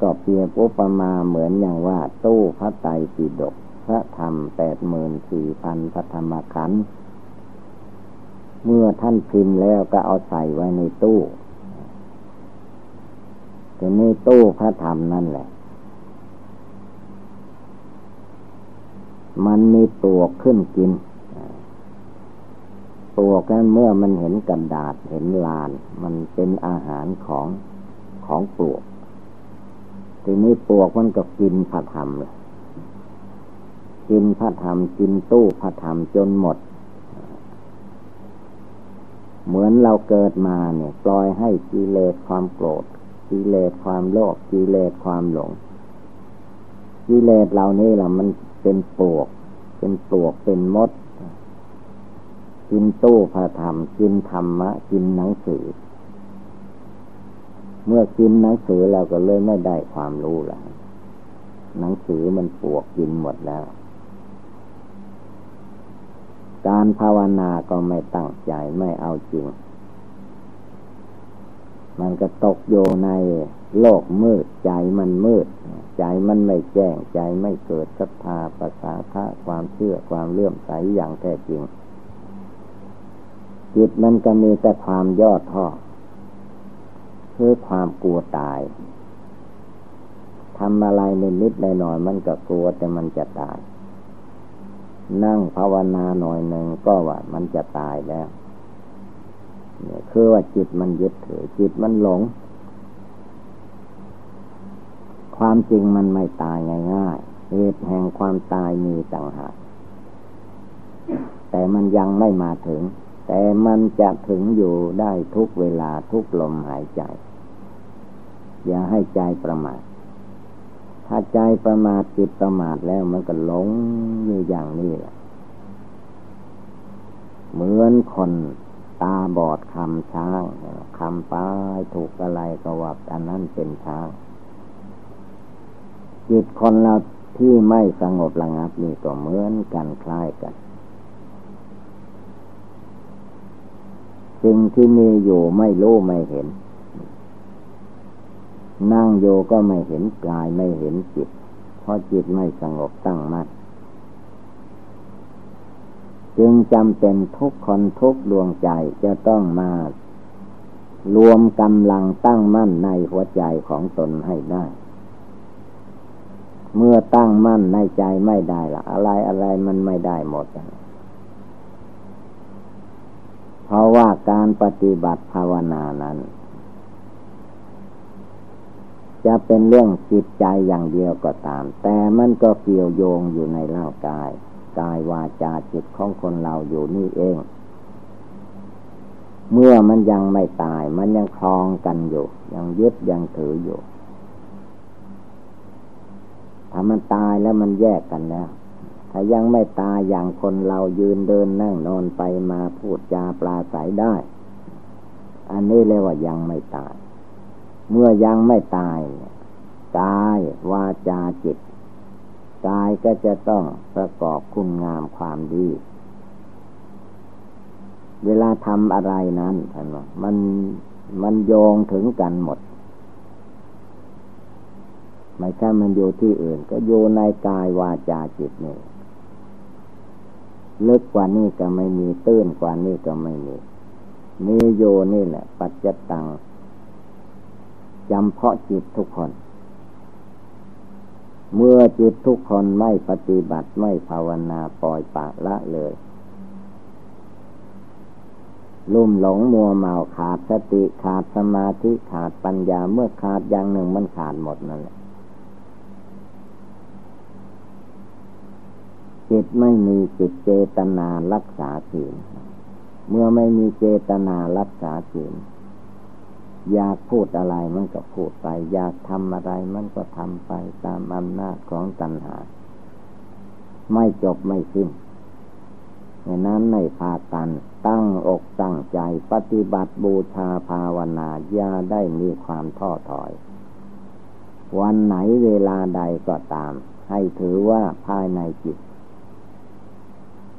ก็เปรียบอุปมาเหมือนอย่างว่า ตู้พระไตรปิฎกพระธรรมแปดหมื่นสี่พันพระธรรมขันธ์เมื่อท่านพิมพ์แล้วก็เอาใส่ไว้ในตู้แต่ในตู้พระธรรมนั่นแหละ มันมีปลวกขึ้นกินปลวกนั้นเมื่อมันเห็นกระดาษเห็นลาน มันเป็นอาหารของของปลวก ทีนี้ปลวกมันก็กินพระธรรมเลยกินพระธรรมกินตู้พระธรรมจนหมด เหมือนเราเกิดมาเนี่ย ปล่อยให้กิเลสความโกรธกิเลสความโลภกิเลสความหลงกิเลสเหล่านี้ล่ะมัน เป็นปลวก เป็นปลวกเป็นมด กินตู้พระธรรม กินธรรมะ กินหนังสือ เมื่อกินหนังสือเราก็เลยไม่ได้ความรู้ละหนังสือมันปลวกกินหมดแล้ว การภาวนาก็ไม่ตั้งใจไม่เอาจริง มันก็ตกโยในโลกมืด ใจมันมืด ใจมันไม่แจ้ง ใจไม่เกิดศรัทธาภาษาทะความเชื่อความเลื่อมใสอย่างแท้จริง จิตมันก็มีแต่ความย่อท้อคือความกลัวตายทำอะไรในนิดในหน่อยมันก็กลัวแต่มันจะตาย นั่งภาวนาหน่อยหนึ่งก็ว่ามันจะตายแล้ว คือว่าจิตมันยึดถือ จิตมันหลง ความจริงมันไม่ตายง่ายๆเหตุแห่งความตายมีต่างหากแต่มันยังไม่มาถึง แต่มันจะถึงอยู่ได้ทุกเวลาทุกลมหายใจ อย่าให้ใจประมาทถ้าใจประมาทจิตประมาทแล้วมันก็หลงอยู่อย่างนี้แหละเหมือนคน ตาบอดคำช้างคำป้ายถูกอะไรก็ว่าอันนั้นเป็นช้าง จิตคนเราที่ไม่สงบระงับนี่ก็เหมือนกันคล้ายกันสิ่งที่มีอยู่ไม่รู้ไม่เห็น นั่งโยก็ไม่เห็นกายไม่เห็นจิต เพราะจิตไม่สงบตั้งมั่น จึงจำเป็นทุกคนทุกดวงใจจะต้องมารวมกำลังตั้งมั่นในหัวใจของตนให้ได้ เมื่อตั้งมั่นในใจไม่ได้ละอะไรอะไรมันไม่ได้หมด เพราะว่าการปฏิบัติภาวนานั้น จะเป็นเรื่องจิตใจอย่างเดียวก็ตาม แต่มันก็เกี่ยวโยงอยู่ในร่างกาย กายวาจาจิตของคนเราอยู่นี่เอง เมื่อมันยังไม่ตายมันยังคลองกันอยู่ ยังยึดยังถืออยู่ ถ้ามันตายแล้วมันแยกกันแล้ว ถ้ายังไม่ตายอย่างคนเรายืนเดินนั่งนอนไปมาพูดจาปลาใสได้ อันนี้เรียกว่ายังไม่ตาย เมื่อยังไม่ตายกายวาจาจิต กายก็จะต้องประกอบคุณงามความดี เวลาทำอะไรนั้นท่านว่ามันมันโยงถึงกันหมดไม่ใช่มันอยู่ที่อื่น ก็อยู่ในกายวาจาจิตนี่ลึกกว่านี้ก็ไม่มีตื้นกว่านี้ก็ไม่มีมีโยนี่แหละ ปัจจตังจำเพาะจิตทุกคน เมื่อจิตทุกคนไม่ปฏิบัติไม่ภาวนาปล่อยปากละเลย ลุ่มหลงมัวเมาขาดสติขาดสมาธิขาดปัญญาเมื่อขาดอย่างหนึ่งมันขาดหมดนั่นแหละจิตไม่มีจิตเจตนารักษาศีลเมื่อไม่มีเจตนารักษาศีล อยากพูดอะไรมันก็พูดไป อยากทำอะไรมันก็ทำไปตามอำนาจของตัณหา ไม่จบไม่สิ้นดังนั้นในพากันตั้งอกตั้งใจปฏิบัติบูชาภาวนาอย่าได้มีความท้อถอย วันไหนเวลาใดก็ตาม ให้ถือว่าภายในจิต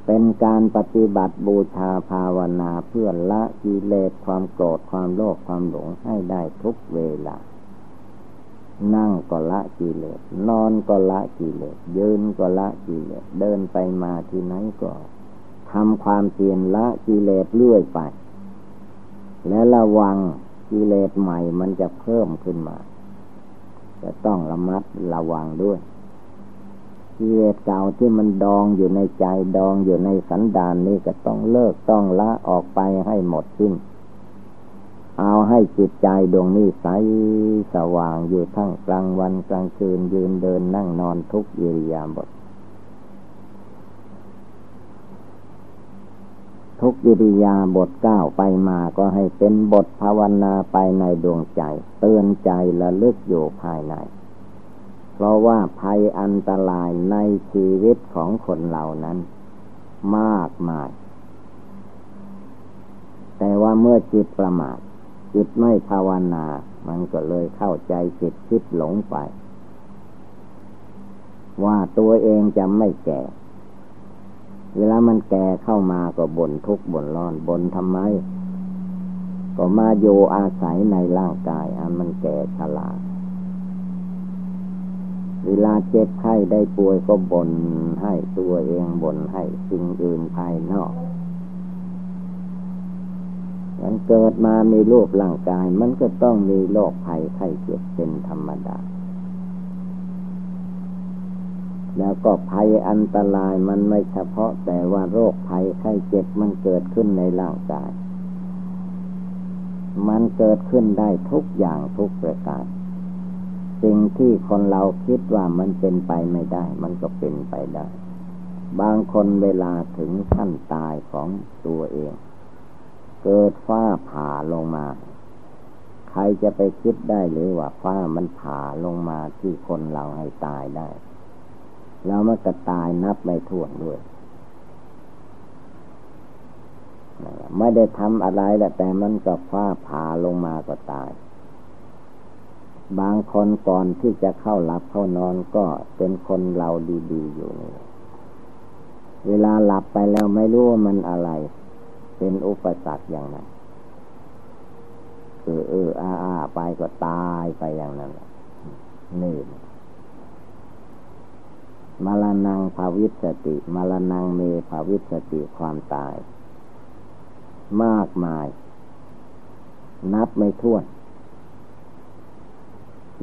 เป็นการปฏิบัติบูชาภาวนาเพื่อละกิเลสความโกรธความโลภความหลงให้ได้ทุกเวลา นั่งก็ละกิเลส นอนก็ละกิเลส ยืนก็ละกิเลส เดินไปมาที่ไหนก็ทำความเปลี่ยนละกิเลสเรื่อยไป และระวังกิเลสใหม่มันจะเพิ่มขึ้นมา จะต้องระมัดระวังด้วย กิเลสเก่าที่มันดองอยู่ในใจดองอยู่ในสันดานนี้ก็ต้องเลิกต้องละออกไปให้หมดสิ้น เอาให้จิตใจดวงนี้ใสสว่างอยู่ทั้งกลางวันกลางคืนยืนเดินนั่งนอนทุกอิริยาบถทุกวิริยาบทก้าวไปมาก็ให้เป็นบทภาวนาไปในดวงใจ เตือนใจละลึกอยู่ภายใน เพราะว่าภัยอันตรายในชีวิตของคนเหล่านั้น มากมาย แต่ว่าเมื่อจิตประมาท จิตไม่ภาวนา มันก็เลยเข้าใจจิตคิดหลงไป ว่าตัวเองจะไม่แก่ เวลามันแก่เข้ามาก็บ่นทุกข์บ่นร้อนบ่นทำไม ก็มาโยอาศัยในร่างกาย อันมันแก่ชรา เวลาเจ็บไข้ได้ป่วยก็บ่นให้ตัวเองบ่นให้สิ่งอื่นภายนอกมันเกิดมามีรูปร่างกาย มันก็ต้องมีโรคภัยไข้เจ็บเป็นธรรมดา แล้วก็ภัยอันตรายมันไม่เฉพาะแต่ว่าโรคภัยไข้เจ็บมันเกิดขึ้นในร่างกาย มันเกิดขึ้นได้ทุกอย่างทุกประการ สิ่งที่คนเราคิดว่ามันเป็นไปไม่ได้ มันก็เป็นไปได้ บางคนเวลาถึงขั้นตายของตัวเอง เกิดฟ้าผ่าลงมา ใครจะไปคิดได้หรือว่าฟ้ามันผ่าลงมาที่คนเราให้ตายได้ แล้วมันก็ตายนับไม่ถ้วนด้วยไม่ได้ทำอะไรแหละแต่มันก็ฟ้าผ่าลงมาก็ตาย บางคนก่อนที่จะเข้าหลับเข้านอนก็เป็นคนเราดี ๆ อยู่นี่เวลาหลับไปแล้วไม่รู้ว่ามันอะไร เป็นอุปสรรคอย่างนั้นเออเอออาอาไปก็ตายไปอย่างนั้นนี่มรณงภาวิสติมรณงเมภาวิสติความตาย มากมาย นับไม่ถ้วน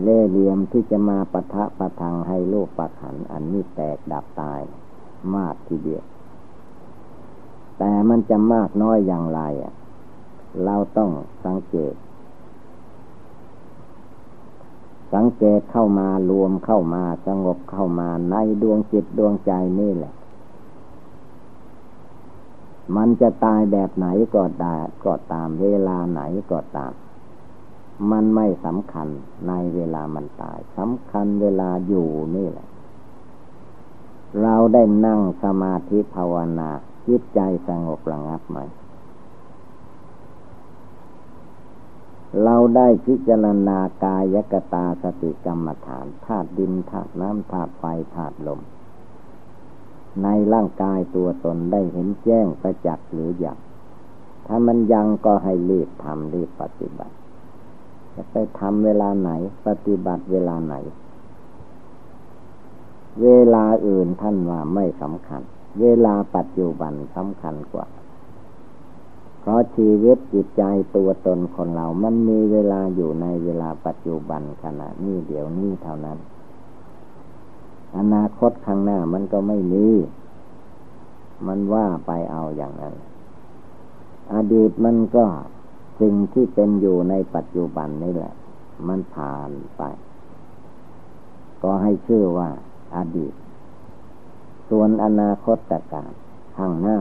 เล่เหลี่ยมที่จะมาปะทะประทังให้โลกปัขัน อันนี้แตกดับตายมากทีเดียว แต่มันจะมากน้อยอย่างไรเราต้องสังเกต สังเกตเข้ามารวมเข้ามาสงบเข้ามาในดวงจิตดวงใจนี่แหละ มันจะตายแบบไหนก็ได้ก็ตามเวลาไหนก็ตาม มันไม่สำคัญในเวลามันตายสำคัญเวลาอยู่นี่แหละ เราได้นั่งสมาธิภาวนาจิตใจสงบระงับไหม เราได้พิจารณากายกตาสติกรรมฐานธาตุดินธาตุน้ำธาตุไฟธาตุลม ในร่างกายตัวตนได้เห็นแจ้งประจักษ์หรืออยังถ้ามันยังก็ให้รีบทำรีบปฏิบัติ ไปทำเวลาไหน ปฏิบัติเวลาไหน เวลาอื่นท่านว่าไม่สำคัญ เวลาปัจจุบันสำคัญกว่า เพราะชีวิตจิตใจตัวตนคนเรา มันมีเวลาอยู่ในเวลาปัจจุบันขณะนี้เดี๋ยวนี้เท่านั้น อนาคตข้างหน้ามันก็ไม่มี มันว่าไปเอาอย่างนั้น อดีตมันก็ สิ่งที่เป็นอยู่ในปัจจุบันนี่แหละ มันผ่านไป ก็ให้ชื่อว่าอดีต ส่วนอนาคตการข้างหน้า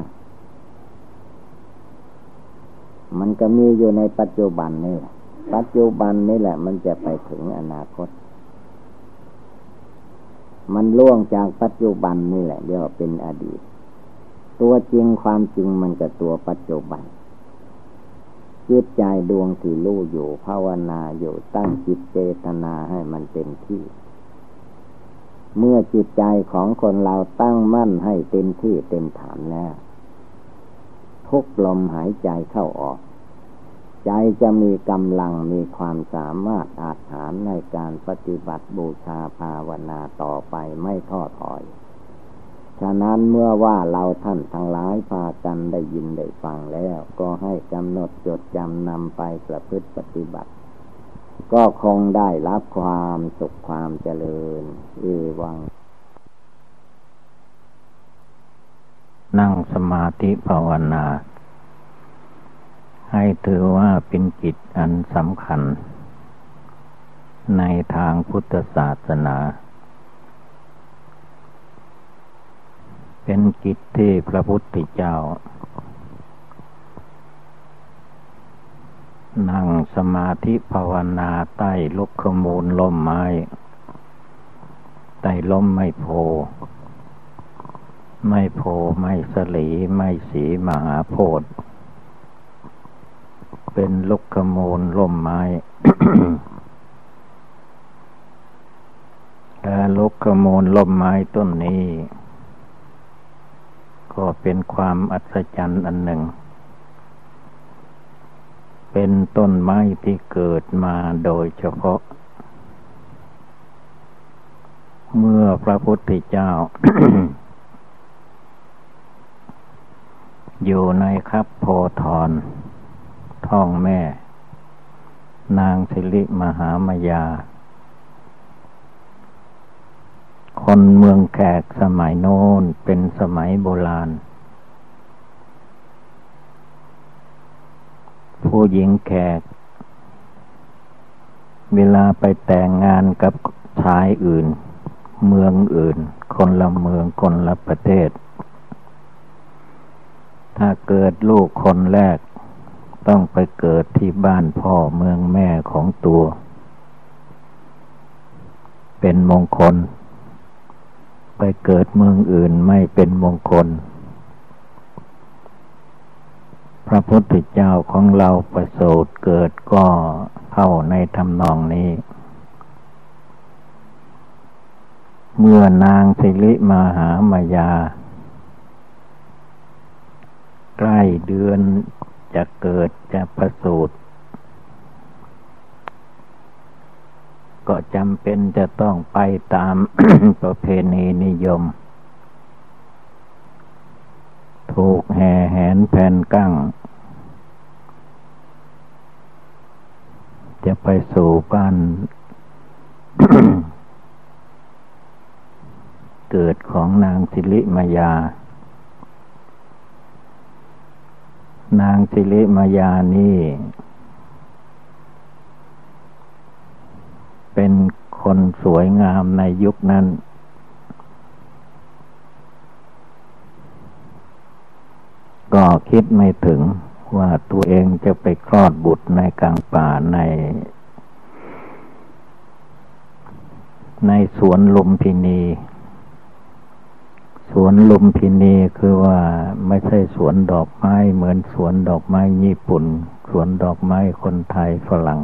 มันก็มีอยู่ในปัจจุบันนี่แหละ ปัจจุบันนี่แหละ มันจะไปถึงอนาคต มันล่วงจากปัจจุบันนี่แหละเรียกว่าเป็นอดีต ตัวจริงความจริงมันก็ตัวปัจจุบัน จิตใจดวงที่รู้อยู่ภาวนาอยู่ตั้งจิตเจตนาให้มันเต็มที่ เมื่อจิตใจของคนเราตั้งมั่นให้เต็มที่เต็มฐานแล้ว ทุกลมหายใจเข้าออก ใจจะมีกำลังมีความสามารถอาจฐานในการปฏิบัติบูชาภาวนาต่อไปไม่ท้อถอย ฉะนั้นเมื่อว่าเราท่านทั้งหลายพากันได้ยินได้ฟังแล้ว ก็ให้กำหนดจดจำนำไปประพฤติปฏิบัติ ก็คงได้รับความสุขความเจริญเอวัง นั่งสมาธิภาวนา ให้ถือว่าเป็นกิจอันสำคัญ ในทางพุทธศาสนา เป็นกิจที่พระพุทธเจ้า นั่งสมาธิภาวนาใต้ลุกขมูลลมไม้ ใต้ล้มไม่โพ ไม่โพไม่สลีไม่สีมหาโพธเป็นลุกขมูลลมไม้ลุกขมูลลมไม้ต้นนี้ ก็เป็นความอัศจรรย์อันหนึ่ง เป็นต้นไม้ที่เกิดมาโดยเฉพาะ เมื่อพระพุทธเจ้า อยู่ในครับโพธรท้องแม่ นางสิริมหามายา คนเมืองแขกสมัยโน้นเป็นสมัยโบราณ ผู้หญิงแขก เวลาไปแต่งงานกับชายอื่น เมืองอื่น คนละเมืองคนละประเทศ ถ้าเกิดลูกคนแรก ต้องไปเกิดที่บ้านพ่อเมืองแม่ของตัว เป็นมงคล ไปเกิดเมืองอื่นไม่เป็นมงคล พระพุทธเจ้าของเราประสูติเกิดก็เข้าในทำนองนี้ เมื่อนางสิริมาหามายา ใกล้เดือนจะเกิดจะประสูติ ก็จำเป็นจะต้องไปตามประเพณีนิยม ถูกแห่แหนแผ่นกั้ง จะไปสู่บ้านเกิดของนางสิริมายา นางสิริมายานี่ เป็นคนสวยงามในยุคนั้น ก็คิดไม่ถึงว่าตัวเองจะไปคลอดบุตรในกลางป่าใน ในสวนลุมพินีสวนลุมพินีคือว่าไม่ใช่สวนดอกไม้เหมือนสวนดอกไม้ญี่ปุ่น สวนดอกไม้คนไทยฝรั่ง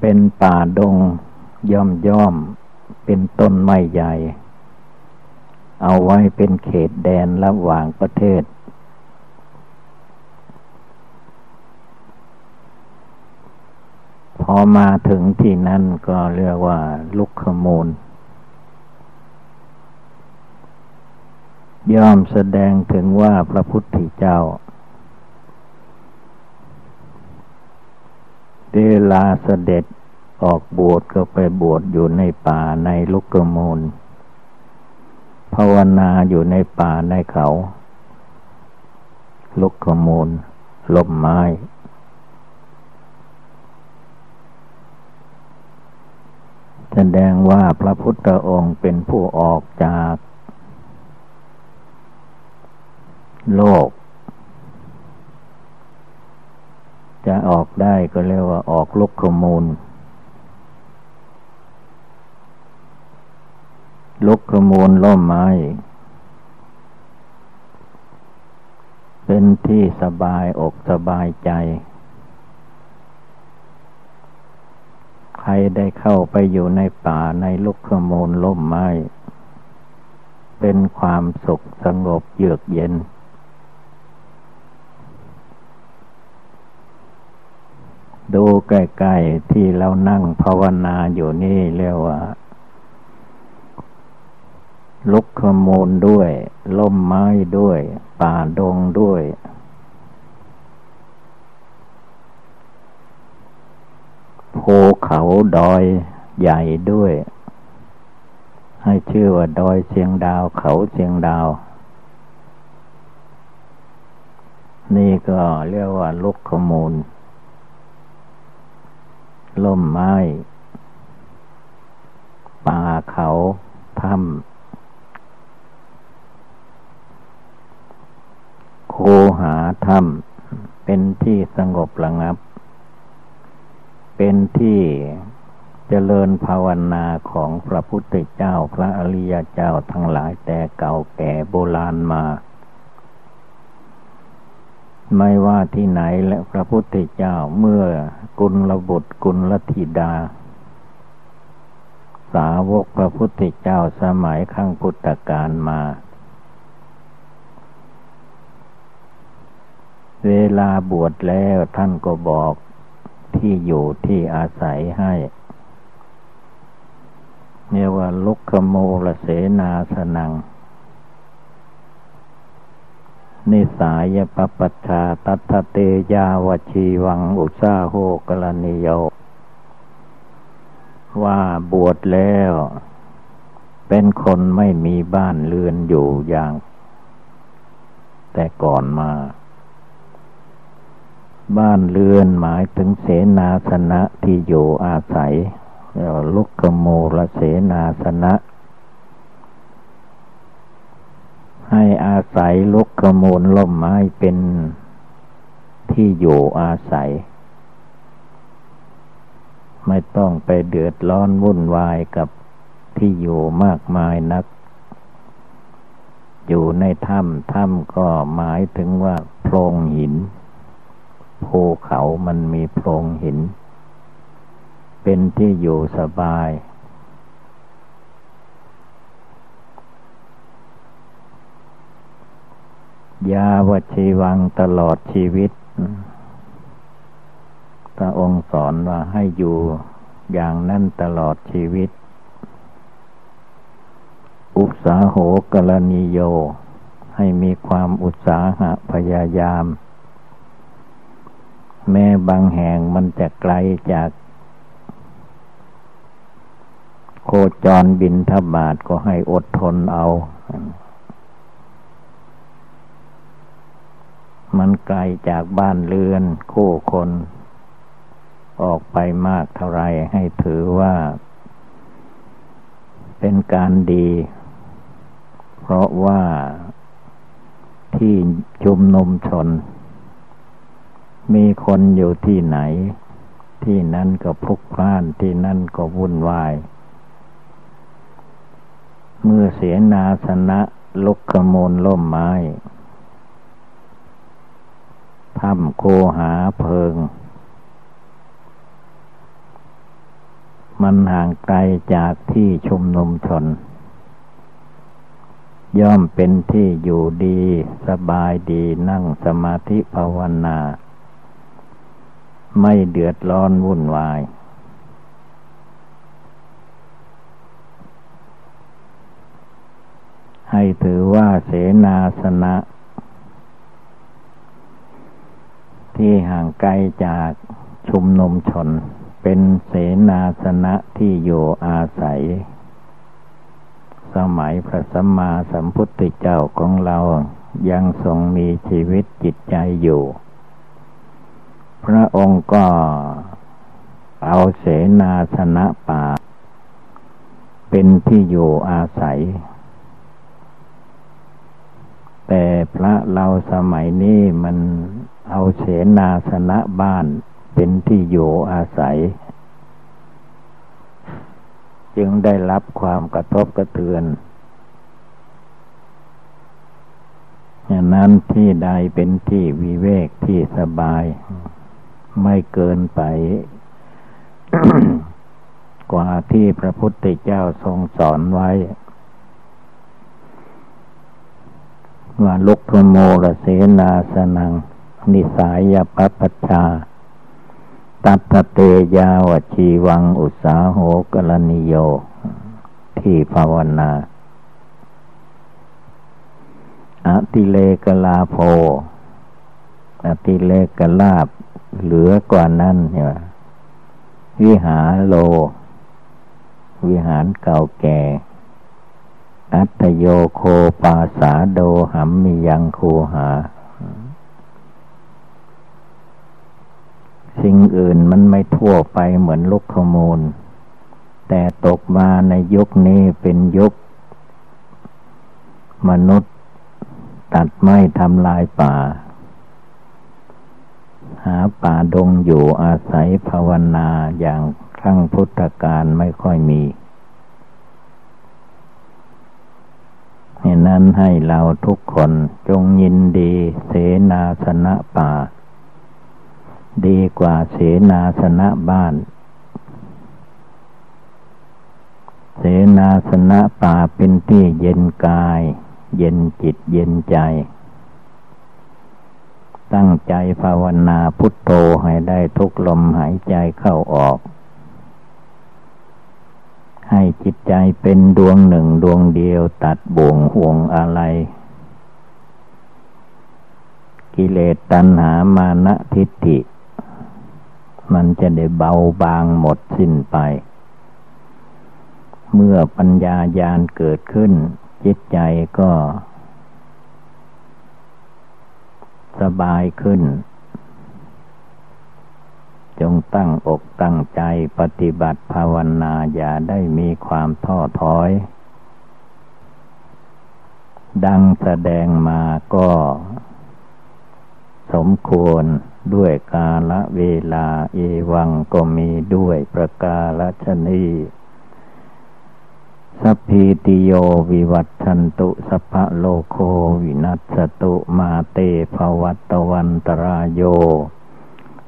เป็นป่าดงย่อมย่อม เป็นต้นไม้ใหญ่ เอาไว้เป็นเขตแดนระหว่างประเทศ พอมาถึงที่นั่นก็เรียกว่าลุกขมูล ย่อมแสดงถึงว่าพระพุทธเจ้า เวลาเสด็จออกบวชก็ไปบวชอยู่ในป่าในลุกกมูล ภาวนาอยู่ในป่าในเขา ลุกขมูลลมไม้ แสดงว่าพระพุทธองค์เป็นผู้ออกจาก โลก จะออกได้ก็เรียกว่าออกลุกขมูลลุกขมูลล่มไม้ เป็นที่สบายอกสบายใจ ใครได้เข้าไปอยู่ในป่าในลุกขมูลล่มไม้ เป็นความสุขสงบเยือกเย็น ดูใกล้ๆที่เรานั่งภาวนาอยู่นี่เรียกว่า ลุกขมูลด้วย ล่มไม้ด้วย ป่าดงด้วย ภูเขาดอยใหญ่ด้วย ให้ชื่อว่าดอยเสียงดาวเขาเสียงดาวนี่ก็เรียกว่าลุกขมูล ล่มไม้ ป่าเขาถ้ำโคหาถ้ำเป็นที่สงบระงับ เป็นที่เจริญภาวนาของพระพุทธเจ้าพระอริยเจ้าทั้งหลายแต่เก่าแก่โบราณมา ไม่ว่าที่ไหนและพระพุทธเจ้าเมื่อกุลบุตรกุลธิดา สาวกพระพุทธเจ้าสมัยขั้งพุทธกาลมา เวลาบวชแล้วท่านก็บอกที่อยู่ที่อาศัยให้เรียกว่าลุกขโมลเสนาสนัง นิสายปปัชชาตัทเตยาวชีวังอุซาโหกรณิโย ว่าบวชแล้ว เป็นคนไม่มีบ้านเรือนอยู่อย่าง แต่ก่อนมา บ้านเรือนหมายถึงเสนาสนะที่อยู่อาศัยลุกขโมลเสนาสนะ ให้อาศัยลุกขมูลล่มไม้เป็นที่อยู่อาศัย ไม่ต้องไปเดือดร้อนวุ่นวายกับที่อยู่มากมายนัก อยู่ในถ้ำถ้ำก็หมายถึงว่าโพรงหินภูเขามันมีโพรงหิน เป็นที่อยู่สบาย ยาวชีวังตลอดชีวิต พระองค์สอนว่าให้อยู่อย่างนั้นตลอดชีวิต อุตสาโหกรณีโย ให้มีความอุตสาหะพยายาม แม้บางแห่งมันจะไกลจากโคจรบินทบาทก็ให้อดทนเอา มันไกลจากบ้านเรือนคู่คน ออกไปมากเท่าไรให้ถือว่า เป็นการดี เพราะว่าที่ชุมนุมชน มีคนอยู่ที่ไหน ที่นั่นก็พลุกพล่านที่นั่นก็วุ่นวาย เมื่อเสียนาสนะลุกขโมลล่มไม้ ทำโคหาเพิง มันห่างไกลจากที่ชุมนุมชน ย่อมเป็นที่อยู่ดีสบายดีนั่งสมาธิภาวนา ไม่เดือดร้อนวุ่นวายให้ถือว่าเสนาสนะ ที่ห่างไกลจากชุมนุมชน เป็นเสนาสนะที่อยู่อาศัย สมัยพระสัมมาสัมพุทธเจ้าของเรายังทรงมีชีวิตจิตใจอยู่ พระองค์ก็เอาเสนาสนะป่า เป็นที่อยู่อาศัย แต่พระเราสมัยนี้มัน เอาเสนาสนะบ้านเป็นที่อยู่อาศัย จึงได้รับความกระทบกระเทือนอย่างนั้นที่ใดเป็นที่วิเวกที่สบาย ไม่เกินไป กว่าที่พระพุทธเจ้าทรงสอนไว้ ว่าลุกทโมรเสนาสนัง นิสายปัปชา ตัตเตยาวชีวังอุสาโหกรณิโย ที่ภาวนาอติเลกลาโพอติเลกลาบเหลือกว่านั้นเนี่ยวิหารโล วิหารเก่าแก่ อัตโยโคปาสาโดหัมมียังคูหา สิ่งอื่นมันไม่ทั่วไปเหมือนลุกขมูล แต่ตกมาในยุคนี้เป็นยุค มนุษย์ตัดไม้ทำลายป่า หาป่าดงอยู่อาศัยภาวนาอย่างครั้งพุทธกาลไม่ค่อยมีเหตุนั้นให้เราทุกคนจงยินดีเสนาสนะป่า ดีกว่าเสนาสนะบ้าน เสนาสนะป่าเป็นที่เย็นกาย เย็นจิตเย็นใจ ตั้งใจภาวนาพุทโธให้ได้ทุกลมหายใจเข้าออก ให้จิตใจเป็นดวงหนึ่งดวงเดียวตัดบ่วงห่วงอะไรกิเลสตัณหามานะทิฏฐิ มันจะได้เบาบางหมดสิ้นไป เมื่อปัญญาญาณเกิดขึ้น จิตใจก็ สบายขึ้น จงตั้งอกตั้งใจปฏิบัติภาวนาอย่าได้มีความท้อถอย ดังแสดงมาก็ สมควร ด้วยกาละเวลาเอวังก็มีด้วยประกาศชนีสัพพิติโยวิวัตชันตุสัพพะโลโควินัสตุมาเตภวัตวันตรายโย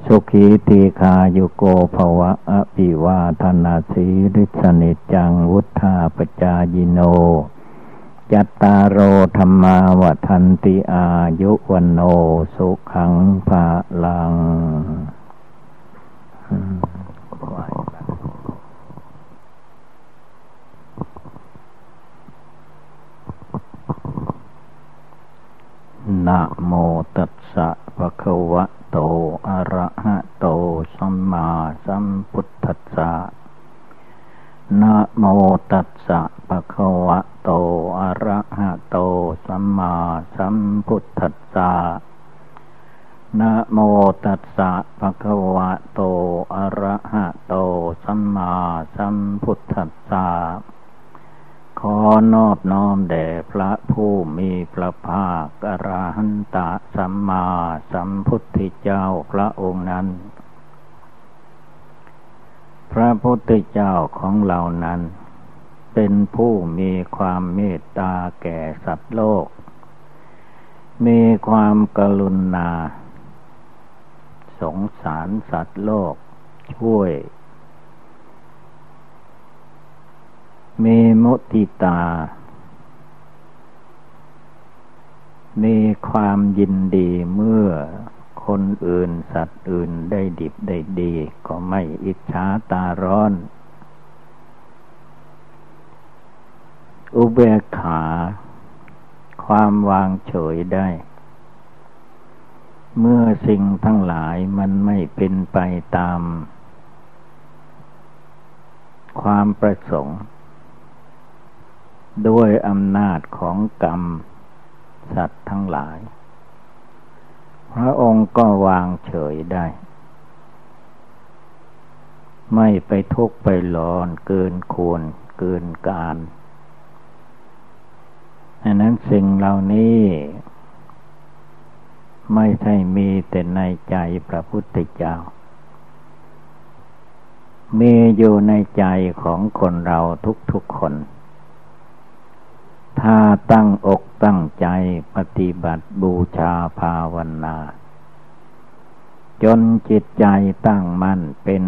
สุขีตีคายุโกภวะอภิวาธนาสีริสนิจังวุธาปจายโน จัตตารโอธรรมาวันติอายุวันโนสุขังภาลัง นะโมตัสสะภะคะวะโต อะระหะโต สัมมาสัมพุทธัสสะ นะโมตัสสะภะคะวะโต อะระหะโต สัมมาสัมพุทธัสสะนะโมตัสสะภะคะวะโต อะระหะโต สัมมาสัมพุทธัสสะขอนอบน้อมแด่พระผู้มีพระภาคอรหันตะสัมมาสัมพุทธเจ้าพระองค์นั้น พระพุทธเจ้าของเรานั้น เป็นผู้มีความเมตตาแก่สัตว์โลก มีความกรุณา สงสารสัตว์โลก ช่วย มีมุติตา มีความยินดีเมื่อ คนอื่นสัตว์อื่นได้ดิบได้ดี ก็ไม่อิจฉาตาร้อน อุเบกขา ความวางเฉยได้ เมื่อสิ่งทั้งหลายมันไม่เป็นไปตาม ความประสงค์ ด้วยอำนาจของกรรม สัตว์ทั้งหลาย พระองค์ก็วางเฉยได้ ไม่ไปทุกข์ไปร้อนเกินควรเกินการอันนั้นสิ่งเหล่านี้ ไม่ใช่มีแต่ในใจพระพุทธเจ้า มีอยู่ในใจของคนเราทุกๆคน ถ้าตั้งอกตั้งใจปฏิบัติบูชาภาวนา จนจิตใจตั้งมั่นเป็น